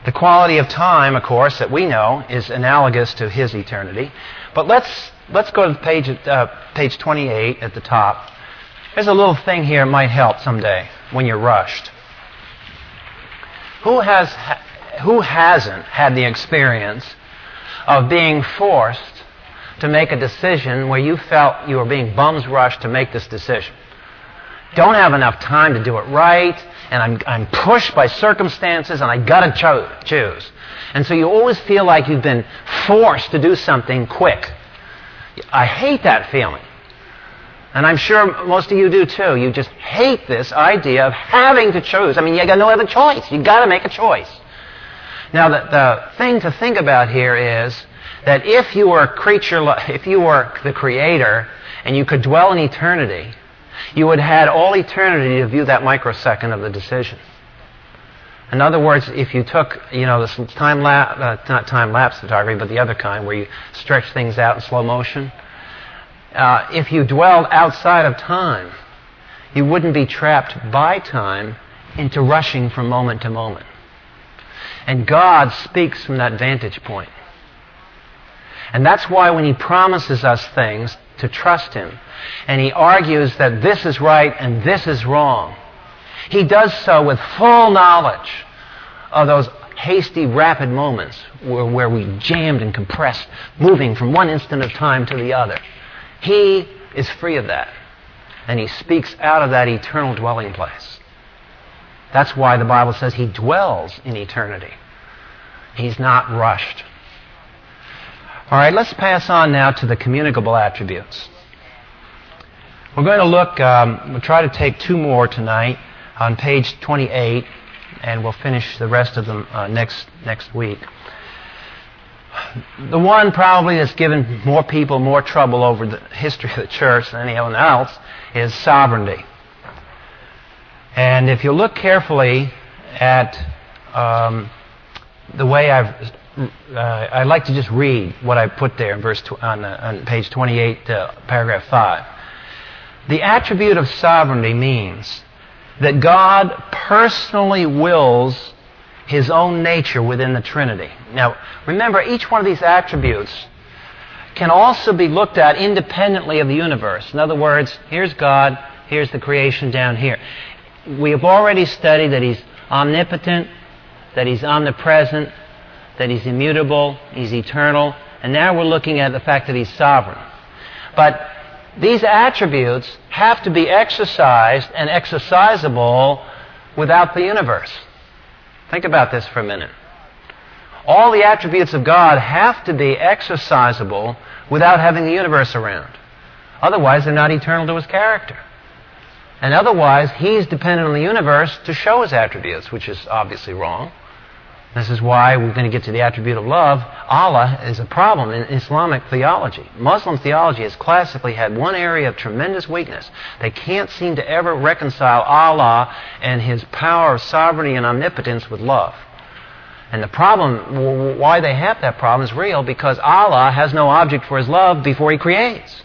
The quality of time, of course, that we know is analogous to His eternity. But let's, let's go to page, uh, page 28 at the top. There's a little thing here that might help someday when you're rushed. Who, has, who hasn't had the experience of being forced to make a decision where you felt you were being bums rushed to make this decision? Don't have enough time to do it right, and I'm, I'm pushed by circumstances, and I gotta cho- choose. And so you always feel like you've been forced to do something quick. I hate that feeling. And I'm sure most of you do too. You just hate this idea of having to choose. I mean, you got no other choice. You got to make a choice. Now, the, the thing to think about here is that if you were a creature, if you were the creator, and you could dwell in eternity, you would have had all eternity to view that microsecond of the decision. In other words, if you took, you know, this time lapse, uh, not time lapse photography, but the other kind where you stretch things out in slow motion, uh, if you dwelled outside of time, you wouldn't be trapped by time into rushing from moment to moment. And God speaks from that vantage point. And that's why when He promises us things, to trust Him, and he argues that this is right and this is wrong. He does so with full knowledge of those hasty, rapid moments where, where we jammed and compressed, moving from one instant of time to the other. He is free of that. And he speaks out of that eternal dwelling place. That's why the Bible says he dwells in eternity. He's not rushed. All right, let's pass on now to the communicable attributes. We're going to look, um, we'll try to take two more tonight on page 28, and we'll finish the rest of them uh, next, next week. The one probably that's given more people more trouble over the history of the church than anyone else is sovereignty. And if you look carefully at um, the way I've, uh, I'd like to just read what I put there in verse tw- on, uh, on page 28, uh, paragraph 5. The attribute of sovereignty means that God personally wills his own nature within the Trinity. Now, remember, each one of these attributes can also be looked at independently of the universe. In other words, here's God, here's the creation down here. We have already studied that he's omnipotent, that he's omnipresent, that he's immutable, he's eternal, and now we're looking at the fact that he's sovereign. But these attributes have to be exercised and exercisable without the universe. Think about this for a minute. All the attributes of God have to be exercisable without having the universe around. Otherwise, they're not eternal to his character. And otherwise, he's dependent on the universe to show his attributes, which is obviously wrong. This is why we're going to get to the attribute of love. Allah is a problem in Islamic theology. Muslim theology has classically had one area of tremendous weakness. They can't seem to ever reconcile Allah and His power of sovereignty and omnipotence with love. And the problem, why they have that problem, is real because Allah has no object for His love before He creates.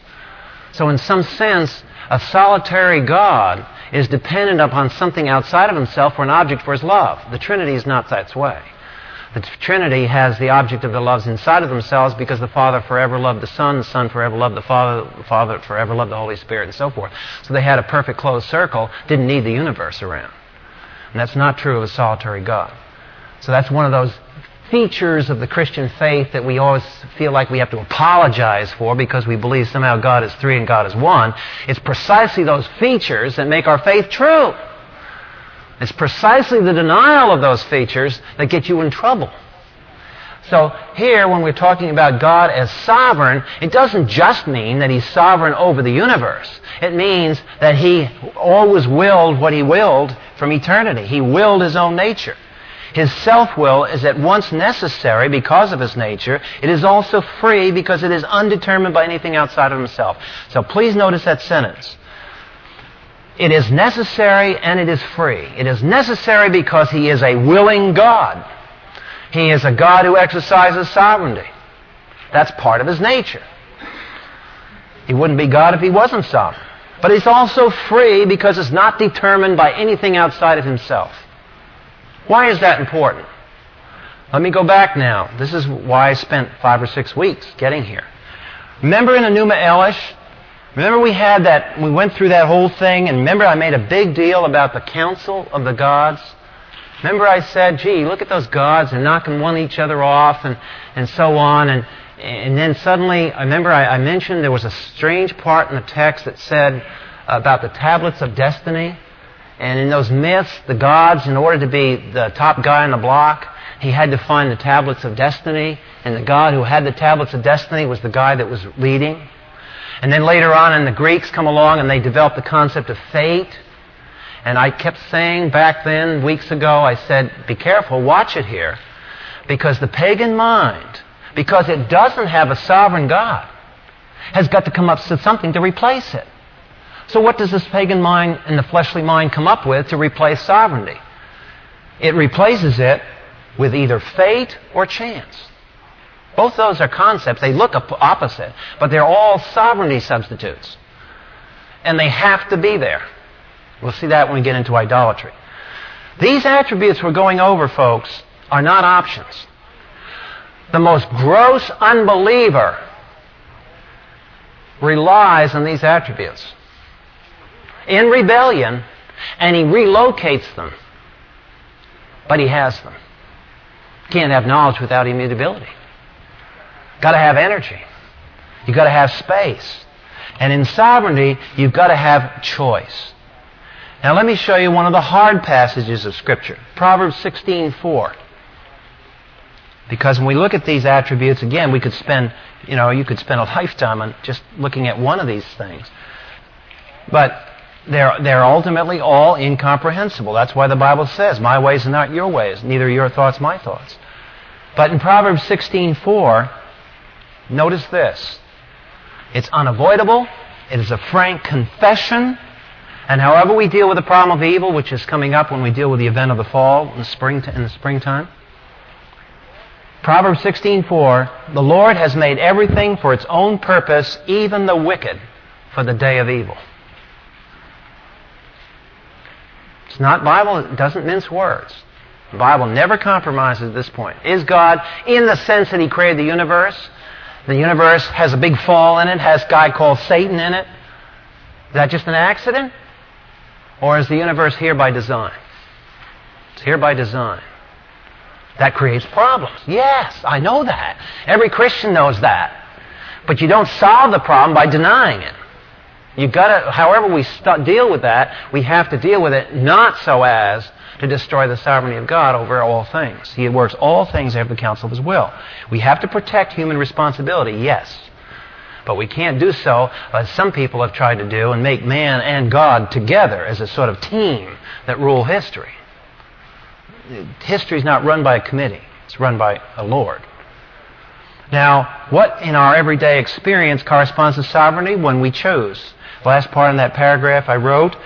So, in some sense, a solitary God is dependent upon something outside of Himself for an object for His love. The Trinity is not that way. The Trinity has the object of their loves inside of themselves because the Father forever loved the Son, the Son forever loved the Father, the Father forever loved the Holy Spirit, and so forth. So they had a perfect closed circle, didn't need the universe around. And that's not true of a solitary God. So that's one of those features of the Christian faith that we always feel like we have to apologize for because we believe somehow God is three and God is one. It's precisely those features that make our faith true. It's precisely the denial of those features that get you in trouble. So here, when we're talking about God as sovereign, it doesn't just mean that He's sovereign over the universe. It means that He always willed what He willed from eternity. He willed His own nature. His self-will is at once necessary because of His nature. It is also free because it is undetermined by anything outside of Himself. So please notice that sentence. It is necessary and it is free. It is necessary because He is a willing God. He is a God who exercises sovereignty. That's part of his nature. He wouldn't be God if he wasn't sovereign. But he's also free because it's not determined by anything outside of himself. Why is that important? Let me go back now. This is why I spent five or six weeks getting here. Remember in Enuma Elish? Remember we had that, we went through that whole thing, and remember I made a big deal about the council of the gods? Remember I said, gee, look at those gods, they're knocking one each other off and, and so on. And, and then suddenly, I remember I, I mentioned there was a strange part in the text that said about the tablets of destiny. And in those myths, the gods, in order to be the top guy on the block, he had to find the tablets of destiny. And the God who had the tablets of destiny was the guy that was leading. And then later on, and the Greeks come along and they develop the concept of fate. And I kept saying back then, weeks ago, I said, be careful, watch it here. Because the pagan mind, because it doesn't have a sovereign God, has got to come up with something to replace it. So what does this pagan mind and the fleshly mind come up with to replace sovereignty? It replaces it with either fate or chance. Both those are concepts. They look opposite, but they're all sovereignty substitutes. And they have to be there. We'll see that when we get into idolatry. These attributes we're going over, folks, are not options. The most gross unbeliever relies on these attributes in rebellion, and he relocates them. But he has them. Can't have knowledge without immutability. Got to have energy. You've got to have space. And in sovereignty, you've got to have choice. Now let me show you one of the hard passages of Scripture. Proverbs 16:4. Because when we look at these attributes, again, we could spend, you know, you could spend a lifetime on just looking at one of these things. But they're, they're ultimately all incomprehensible. That's why the Bible says, My ways are not your ways, neither your thoughts my thoughts. But in Proverbs 16:4, notice this. It's unavoidable. It is a frank confession and however we deal with the problem of evil, which is coming up when we deal with the event of the fall in the, spring in the springtime, Proverbs 16:4, the Lord has made everything for its own purpose, even the wicked for the day of evil. It's not Bible, it doesn't mince words. The Bible never compromises at this point. Is God in the sense that He created the universe? The universe has a big fall in it, has a guy called Satan in it. Is that just an accident? Or is the universe here by design? It's here by design. That creates problems. Yes, I know that. Every Christian knows that. But you don't solve the problem by denying it. You've got to, however we st- deal with that, we have to deal with it not so as to destroy the sovereignty of God over all things. He works all things after the counsel of His will. We have to protect human responsibility, yes. But we can't do so as some people have tried to do and make man and God together as a sort of team that rule history. History is not run by a committee, it's run by a Lord. Now, what in our everyday experience corresponds to sovereignty when we choose? last part in that paragraph I wrote,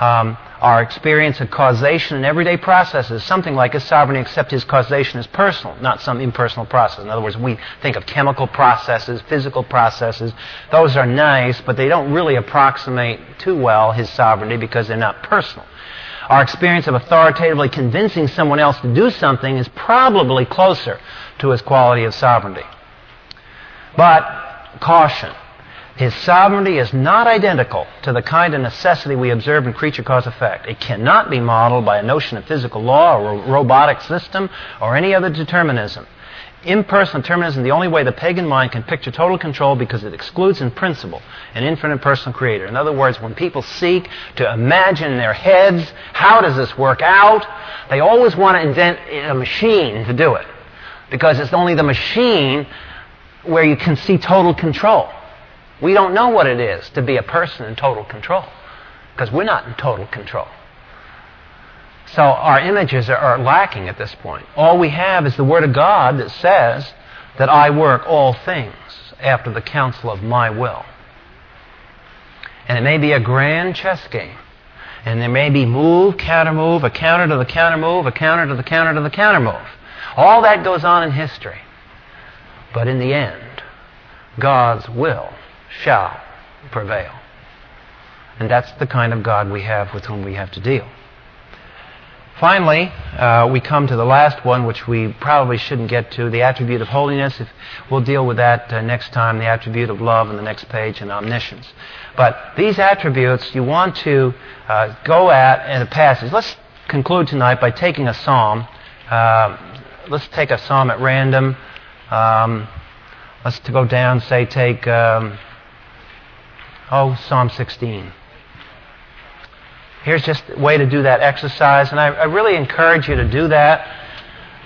um, our experience of causation in everyday processes, something like his sovereignty, except his causation is personal, not some impersonal process. In other words, we think of chemical processes, physical processes. Those are nice, but they don't really approximate too well his sovereignty because they're not personal. Our experience of authoritatively convincing someone else to do something is probably closer to his quality of sovereignty. But, caution. His sovereignty is not identical to the kind of necessity we observe in creature cause effect. It cannot be modeled by a notion of physical law or robotic system or any other determinism. Impersonal determinism is the only way the pagan mind can picture total control because it excludes in principle an infinite personal creator. In other words, when people seek to imagine in their heads, how does this work out, they always want to invent a machine to do it. Because it's only the machine where you can see total control. We don't know what it is to be a person in total control because we're not in total control. So our images are, lacking at this point. All we have is the Word of God that says that I work all things after the counsel of my will. And it may be a grand chess game. And there may be move, counter move, a counter to the counter move, a counter to the counter to the counter move. All that goes on in history. But in the end, God's will shall prevail. And that's the kind of God we have with whom we have to deal. Finally, uh, we come to the last one, which we probably shouldn't get to the attribute of holiness. If, we'll deal with that uh, next time, the attribute of love in the next page, and omniscience. But these attributes you want to uh, go at in a passage. Let's conclude tonight by taking a psalm. Uh, let's take a psalm at random. Um, let's go down, say, take, um, oh, Psalm 16 here's just a way to do that exercise. And I, I really encourage you to do that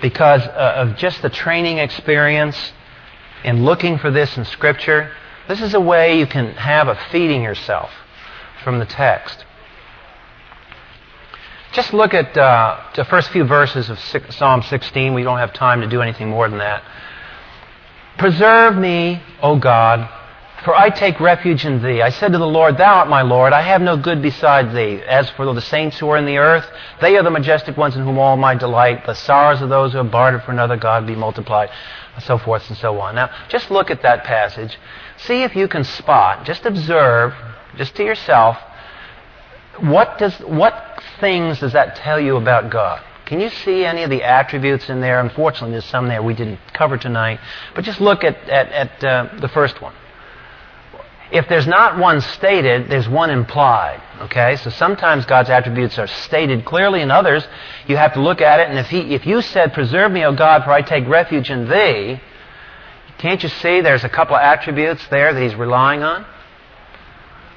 because uh, of just the training experience in looking for this in Scripture. This is a way you can have of feeding yourself from the text. Just look at uh, the first few verses of Psalm 16. We don't have time to do anything more than that. Preserve me, O God, for I take refuge in thee. I said to the Lord, Thou art my Lord. I have no good beside thee. As for the saints who are in the earth, they are the majestic ones in whom all my delight. The sorrows of those who have bartered for another God be multiplied. And so forth and so on. Now, just look at that passage. See if you can spot, just observe, just to yourself, what, does, what things does that tell you about God? Can you see any of the attributes in there? Unfortunately, there's some there we didn't cover tonight. But just look at, at, at uh, the first one if there's not one stated, there's one implied. Okay? So sometimes God's attributes are stated clearly, and others you have to look at it. And if, he, if you said, Preserve me, O God, for I take refuge in thee, can't you see there's a couple of attributes there that he's relying on?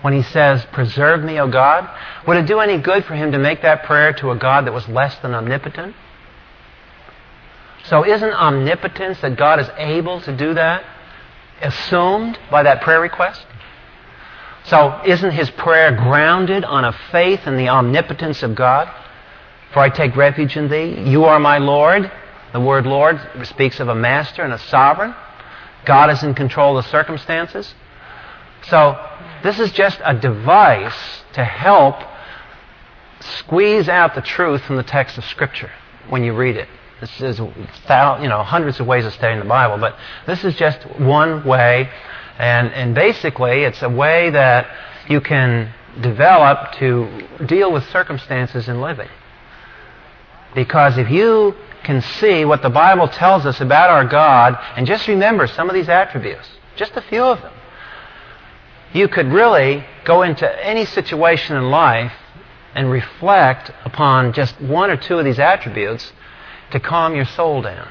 When he says, Preserve me, O God, would it do any good for him to make that prayer to a God that was less than omnipotent? So isn't omnipotence that God is able to do that assumed by that prayer request? So isn't his prayer grounded on a faith in the omnipotence of God? For I take refuge in thee. You are my Lord. The word Lord speaks of a master and a sovereign. God is in control of the circumstances. So this is just a device to help squeeze out the truth from the text of Scripture when you read it. This is, you know, hundreds of ways of studying the Bible, but this is just one way and, and basically, it's a way that you can develop to deal with circumstances in living. Because if you can see what the Bible tells us about our God, and just remember some of these attributes, just a few of them, you could really go into any situation in life and reflect upon just one or two of these attributes to calm your soul down.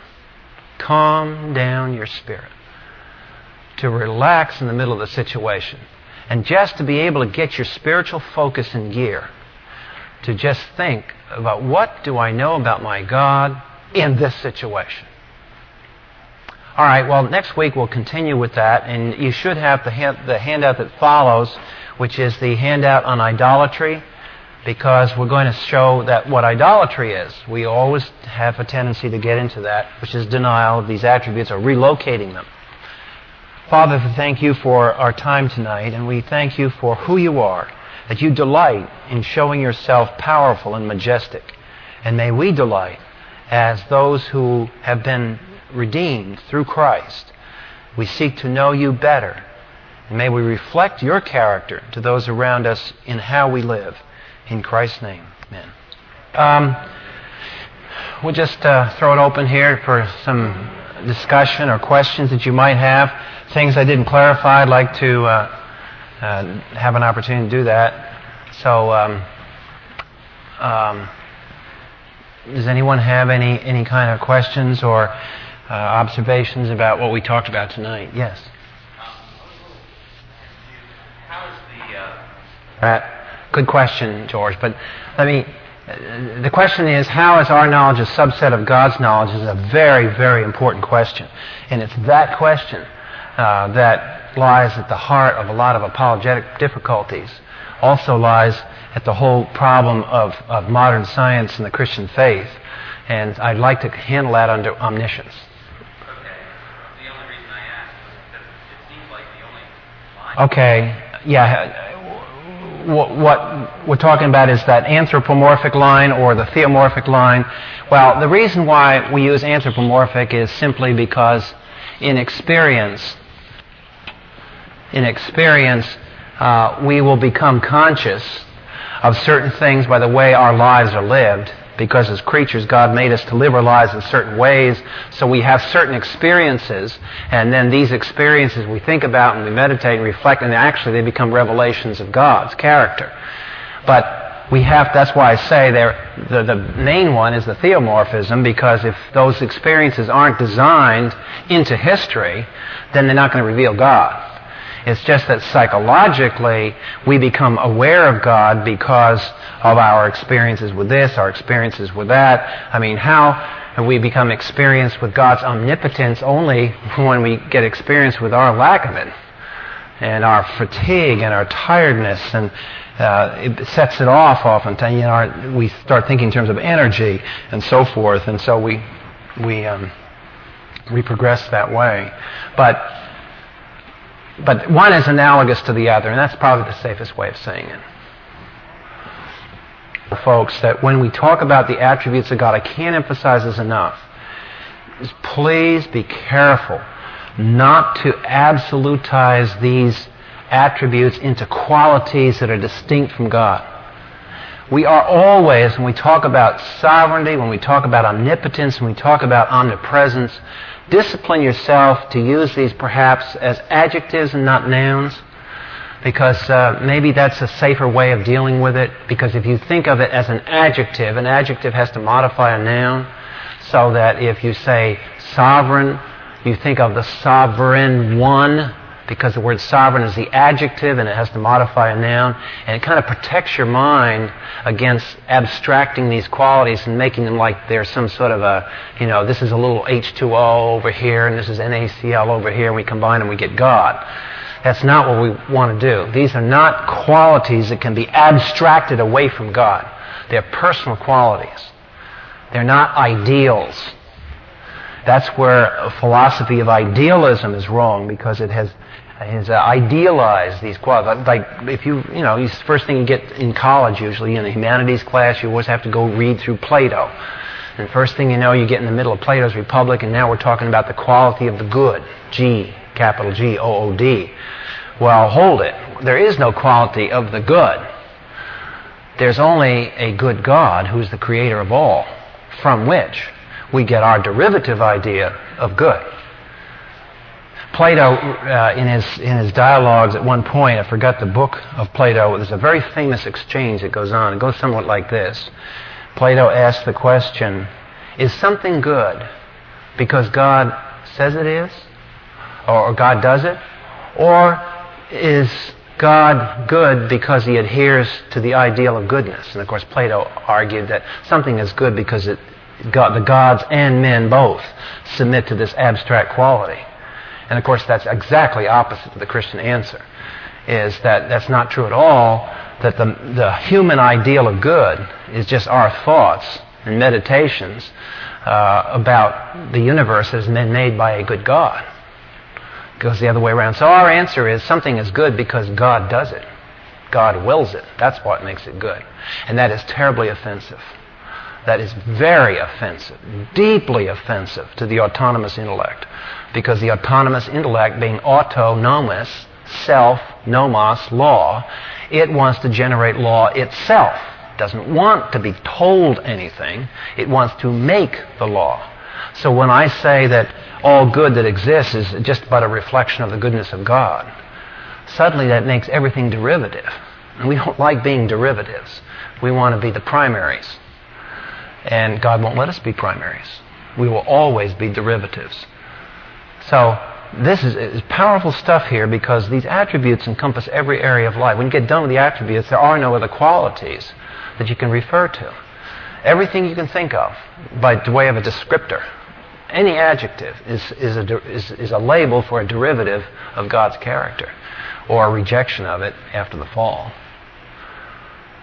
Calm down your spirit to relax in the middle of the situation and just to be able to get your spiritual focus in gear. To just think about what do I know about my God in this situation. All right, well, next week we'll continue with that, and you should have the, hand, the handout that follows, which is the handout on idolatry, because we're going to show that what idolatry is. We always have a tendency to get into that, which is denial of these attributes or relocating them. Father, we thank you for our time tonight, and we thank you for who you are, that you delight in showing yourself powerful and majestic. And may we delight as those who have been redeemed through Christ. We seek to know you better. And may we reflect your character to those around us in how we live. In Christ's name, amen. Um, we'll just uh, throw it open here for some discussion or questions that you might have things I didn't clarify, I'd like to uh, uh, have an opportunity to do that. So, um, um, does anyone have any, any kind of questions or uh, observations about what we talked about tonight? Yes. Uh, good question, George. But let me. Uh, the question is, how is our knowledge a subset of God's knowledge? Is a very, very important question, and it's that question uh, that lies at the heart of a lot of apologetic difficulties. Also lies at the whole problem of, of modern science and the Christian faith. And I'd like to handle that under omniscience. Okay. The only reason I asked was because it seems like the only Okay, yeah. What, what we're talking about is that anthropomorphic line or the theomorphic line. Well, the reason why we use anthropomorphic is simply because in experience, in experience, uh, we will become conscious of certain things by the way our lives are lived. Because as creatures, God made us to live our lives in certain ways. So we have certain experiences, and then these experiences we think about and we meditate and reflect, and actually they become revelations of God's character. But we have, that's why I say the, the main one is the theomorphism, because if those experiences aren't designed into history, then they're not going to reveal God. It's just that psychologically we become aware of God because of our experiences with this, our experiences with that. I mean, how we become experienced with God's omnipotence only when we get experience with our lack of it? And our fatigue and our tiredness and uh, it sets it off often. You know, our, we start thinking in terms of energy and so forth, and so we we um, we progress that way. But but one is analogous to the other, and that's probably the safest way of saying it. Folks, that when we talk about the attributes of God, I can't emphasize this enough. Please be careful not to absolutize these attributes into qualities that are distinct from God. We are always, when we talk about sovereignty, when we talk about omnipotence, when we talk about omnipresence, discipline yourself to use these perhaps as adjectives and not nouns because uh, maybe that's a safer way of dealing with it. Because if you think of it as an adjective, an adjective has to modify a noun, so that if you say sovereign, you think of the sovereign one, because the word sovereign is the adjective and it has to modify a noun. And it kind of protects your mind against abstracting these qualities and making them like they're some sort of a, you know, this is a little H2O over here and this is NaCl over here and we combine them and we get God. That's not what we want to do. These are not qualities that can be abstracted away from God. They're personal qualities. They're not ideals. That's where a philosophy of idealism is wrong because it has has uh, idealized these qualities. Like if you, you know, first thing you get in college usually in a humanities class, you always have to go read through Plato. And first thing you know, you get in the middle of Plato's Republic, and now we're talking about the quality of the good. G, capital G, O O D. Well, hold it. There is no quality of the good. There's only a good God who's the creator of all, from which we get our derivative idea of good. Plato, uh, in, his, in his dialogues at one point, I forgot the book of Plato, there's a very famous exchange that goes on. It goes somewhat like this Plato asks the question Is something good because God says it is? Or, God does it? Or is God good because he adheres to the ideal of goodness? And of course, Plato argued that something is good because it, God, the gods and men both submit to this abstract quality. And of course, that's exactly opposite to the Christian answer, is that that's not true at all, that the, the human ideal of good is just our thoughts and meditations uh, about the universe as been made by a good God. It goes the other way around. So our answer is something is good because God does it. God wills it. That's what makes it good. And that is terribly offensive. That is very offensive, deeply offensive to the autonomous intellect because the autonomous intellect, being autonomous, self, nomos, law, it wants to generate law itself. It doesn't want to be told anything. It wants to make the law. So when I say that all good that exists is just but a reflection of the goodness of God, suddenly that makes everything derivative. And we don't like being derivatives. We want to be the primaries. And God won't let us be primaries. We will always be derivatives. So this is, is, powerful stuff here because these attributes encompass every area of life. When you get done with the attributes, there are no other qualities that you can refer to. Everything you can think of by way of a descriptor, any adjective is, is, a, is, is a label for a derivative of God's character or a rejection of it after the fall.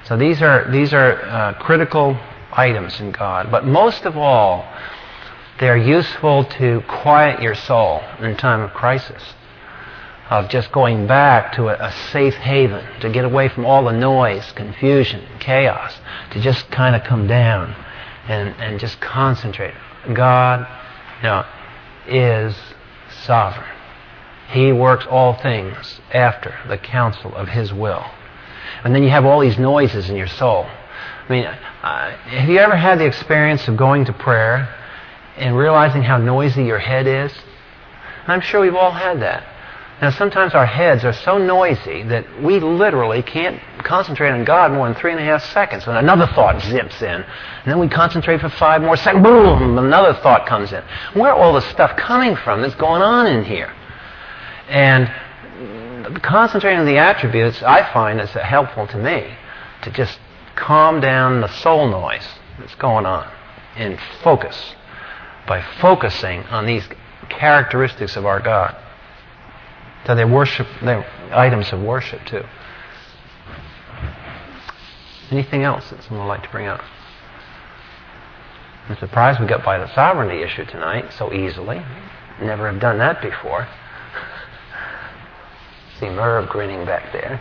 So these are, these are uh, critical items in God. But most of all, they're useful to quiet your soul in a time of crisis, of just going back to a, a safe haven, to get away from all the noise, confusion, chaos, to just kind of come down and, and just concentrate. God you know, is sovereign. He works all things after the counsel of His will. And then you have all these noises in your soul. I mean, uh, have you ever had the experience of going to prayer and realizing how noisy your head is? I'm sure we've all had that. Now, sometimes our heads are so noisy that we literally can't concentrate on God more than three and a half seconds. When another thought zips in, and then we concentrate for five more seconds, boom, another thought comes in. Where all the stuff coming from that's going on in here? And concentrating on the attributes, I find, is helpful to me to just calm down the soul noise that's going on and focus by focusing on these characteristics of our God. So they're worship, they're items of worship too. Anything else that someone would like to bring up? I'm surprised we got by the sovereignty issue tonight so easily. Never have done that before. See Merv grinning back there.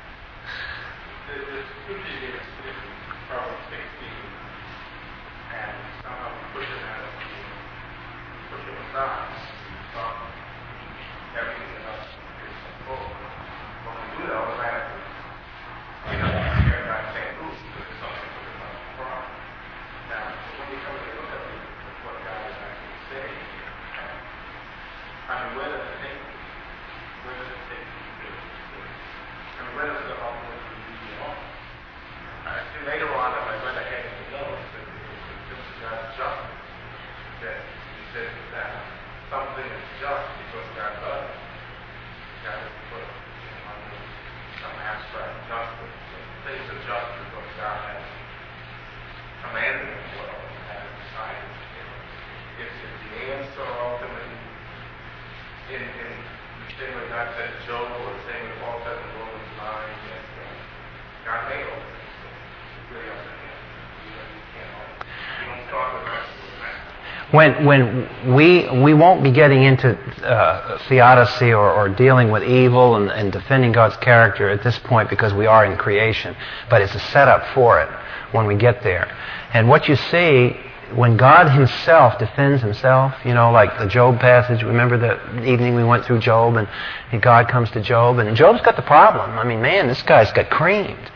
when, when we, we won't be getting into uh, theodicy or, or dealing with evil and, and defending God's character at this point because we are in creation, but it's a setup for it when we get there. And what you see when God Himself defends Himself, you know, like the Job passage. Remember the evening we went through Job, and God comes to Job, and Job's got the problem. I mean, man, this guy's got creamed.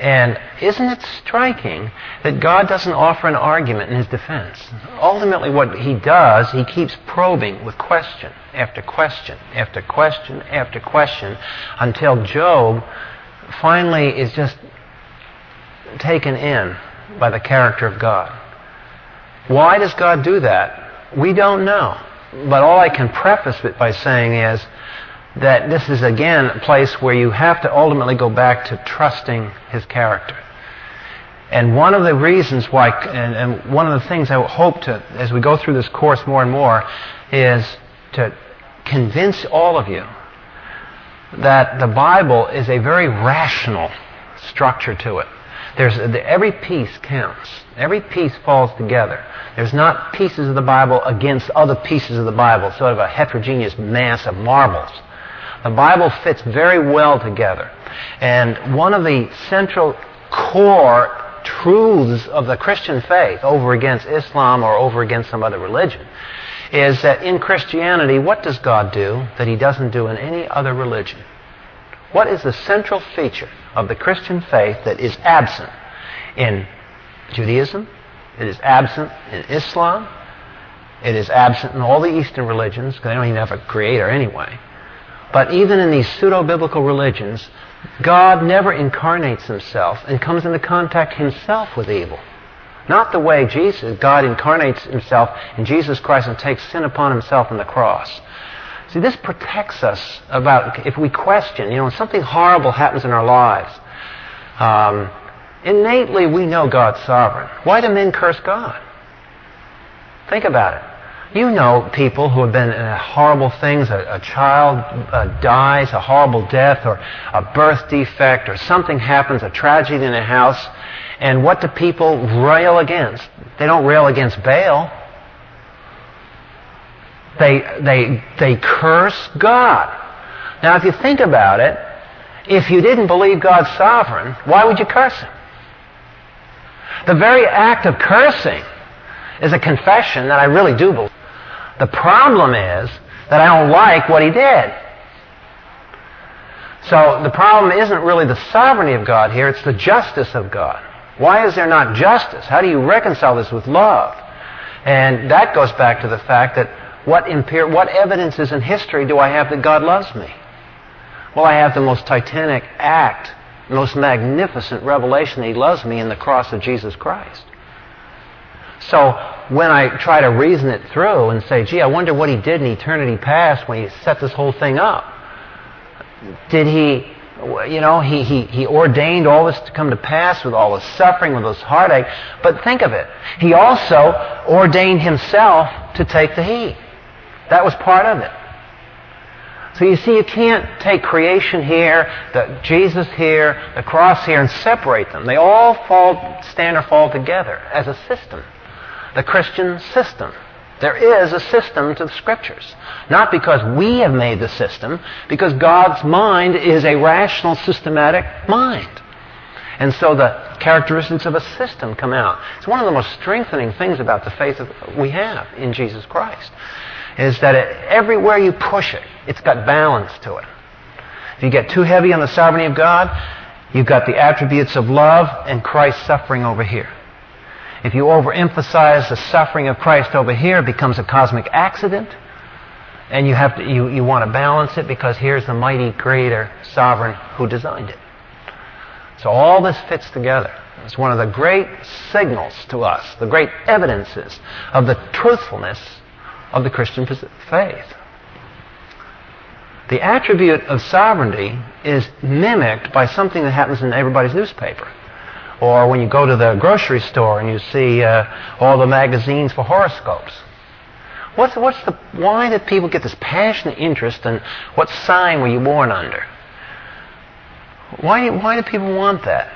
And isn't it striking that God doesn't offer an argument in his defense? Ultimately, what he does, he keeps probing with question after question after question after question until Job finally is just taken in by the character of God. Why does God do that? We don't know. But all I can preface it by saying is that this is again a place where you have to ultimately go back to trusting his character. And one of the reasons why, and, and, one of the things I hope to, as we go through this course more and more, is to convince all of you that the Bible is a very rational structure to it. There's, every piece counts. Every piece falls together. There's not pieces of the Bible against other pieces of the Bible, sort of a heterogeneous mass of marbles. The Bible fits very well together. And one of the central core truths of the Christian faith over against Islam or over against some other religion is that in Christianity, what does God do that He doesn't do in any other religion? What is the central feature of the Christian faith that is absent in Judaism, it is absent in Islam, It is absent in all the Eastern religions, because they don't even have a creator anyway. But even in these pseudo biblical religions, God never incarnates himself and comes into contact himself with evil. Not the way Jesus, God incarnates himself in Jesus Christ and takes sin upon himself on the cross. See, this protects us about if we question, you know, when something horrible happens in our lives. Um, innately, we know God's sovereign. Why do men curse God? Think about it. You know people who have been in horrible things. A, a child uh, dies, a horrible death, or a birth defect, or something happens, a tragedy in a house. And what do people rail against? They don't rail against Baal. They, they, they curse God. Now, if you think about it, if you didn't believe God's sovereign, why would you curse Him? The very act of cursing is a confession that I really do believe. The problem is that I don't like what he did. So the problem isn't really the sovereignty of God here, it's the justice of God. Why is there not justice? How do you reconcile this with love? And that goes back to the fact that what, impar- what evidences in history do I have that God loves me? Well, I have the most titanic act, most magnificent revelation that He loves me in the cross of Jesus Christ. So when I try to reason it through and say, gee, I wonder what he did in eternity past when he set this whole thing up. Did he, you know, he, he, he ordained all this to come to pass with all the suffering, with all this heartache. But think of it. He also ordained himself to take the heat. That was part of it. So you see, you can't take creation here, the Jesus here, the cross here, and separate them. They all fall, stand or fall together as a system the Christian system. There is a system to the Scriptures. Not because we have made the system, because God's mind is a rational, systematic mind. And so the characteristics of a system come out. It's one of the most strengthening things about the faith we have in Jesus Christ, is that it, everywhere you push it, it's got balance to it. If you get too heavy on the sovereignty of God, you've got the attributes of love and Christ's suffering over here. If you overemphasize the suffering of Christ over here, it becomes a cosmic accident. And you, have to, you, you want to balance it because here's the mighty creator, sovereign, who designed it. So all this fits together. It's one of the great signals to us, the great evidences of the truthfulness of the Christian faith. The attribute of sovereignty is mimicked by something that happens in everybody's newspaper. Or when you go to the grocery store and you see uh, all the magazines for horoscopes. What's, what's the, why do people get this passionate interest in what sign were you born under? Why, why do people want that?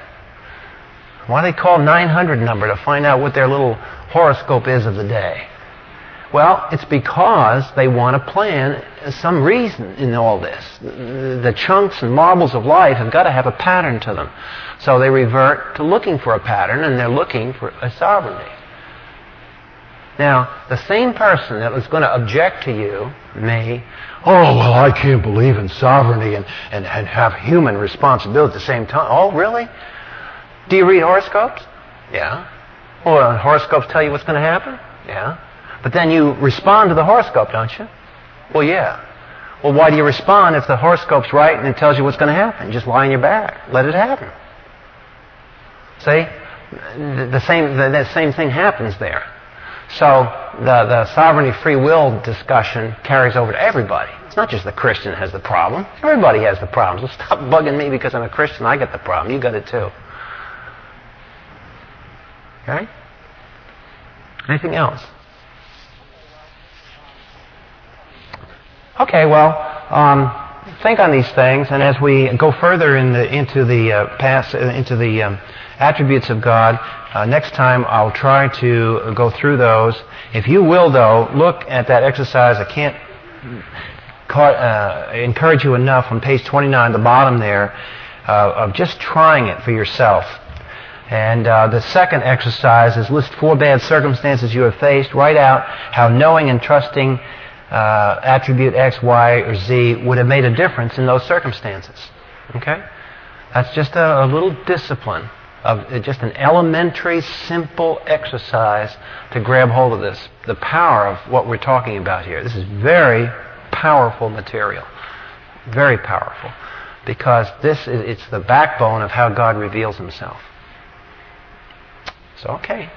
Why do they call 900 number to find out what their little horoscope is of the day? Well, it's because they want to plan some reason in all this. The chunks and marbles of life have got to have a pattern to them. So they revert to looking for a pattern and they're looking for a sovereignty. Now, the same person that was going to object to you may, oh, well, I can't believe in sovereignty and, and, and have human responsibility at the same time. Oh, really? Do you read horoscopes? Yeah. Well, horoscopes tell you what's going to happen? Yeah. But then you respond to the horoscope, don't you? Well, yeah. Well, why do you respond if the horoscope's right and it tells you what's going to happen? Just lie on your back. Let it happen. See? The same, the, the same thing happens there. So the, the sovereignty free will discussion carries over to everybody. It's not just the Christian has the problem. Everybody has the problem. So stop bugging me because I'm a Christian. I got the problem. You got it too. Okay? Anything else? Okay, well, um, think on these things, and as we go further in the, into the uh, past, uh, into the um, attributes of God. Uh, next time I'll try to go through those. If you will, though, look at that exercise. I can't uh, encourage you enough on page 29, the bottom there, uh, of just trying it for yourself. And uh, the second exercise is list four bad circumstances you have faced. Write out how knowing and trusting uh, attribute X, Y, or Z would have made a difference in those circumstances. Okay? That's just a, a little discipline of just an elementary, simple exercise to grab hold of this. The power of what we're talking about here. This is very powerful material. Very powerful. Because this is it's the backbone of how God reveals himself. So okay.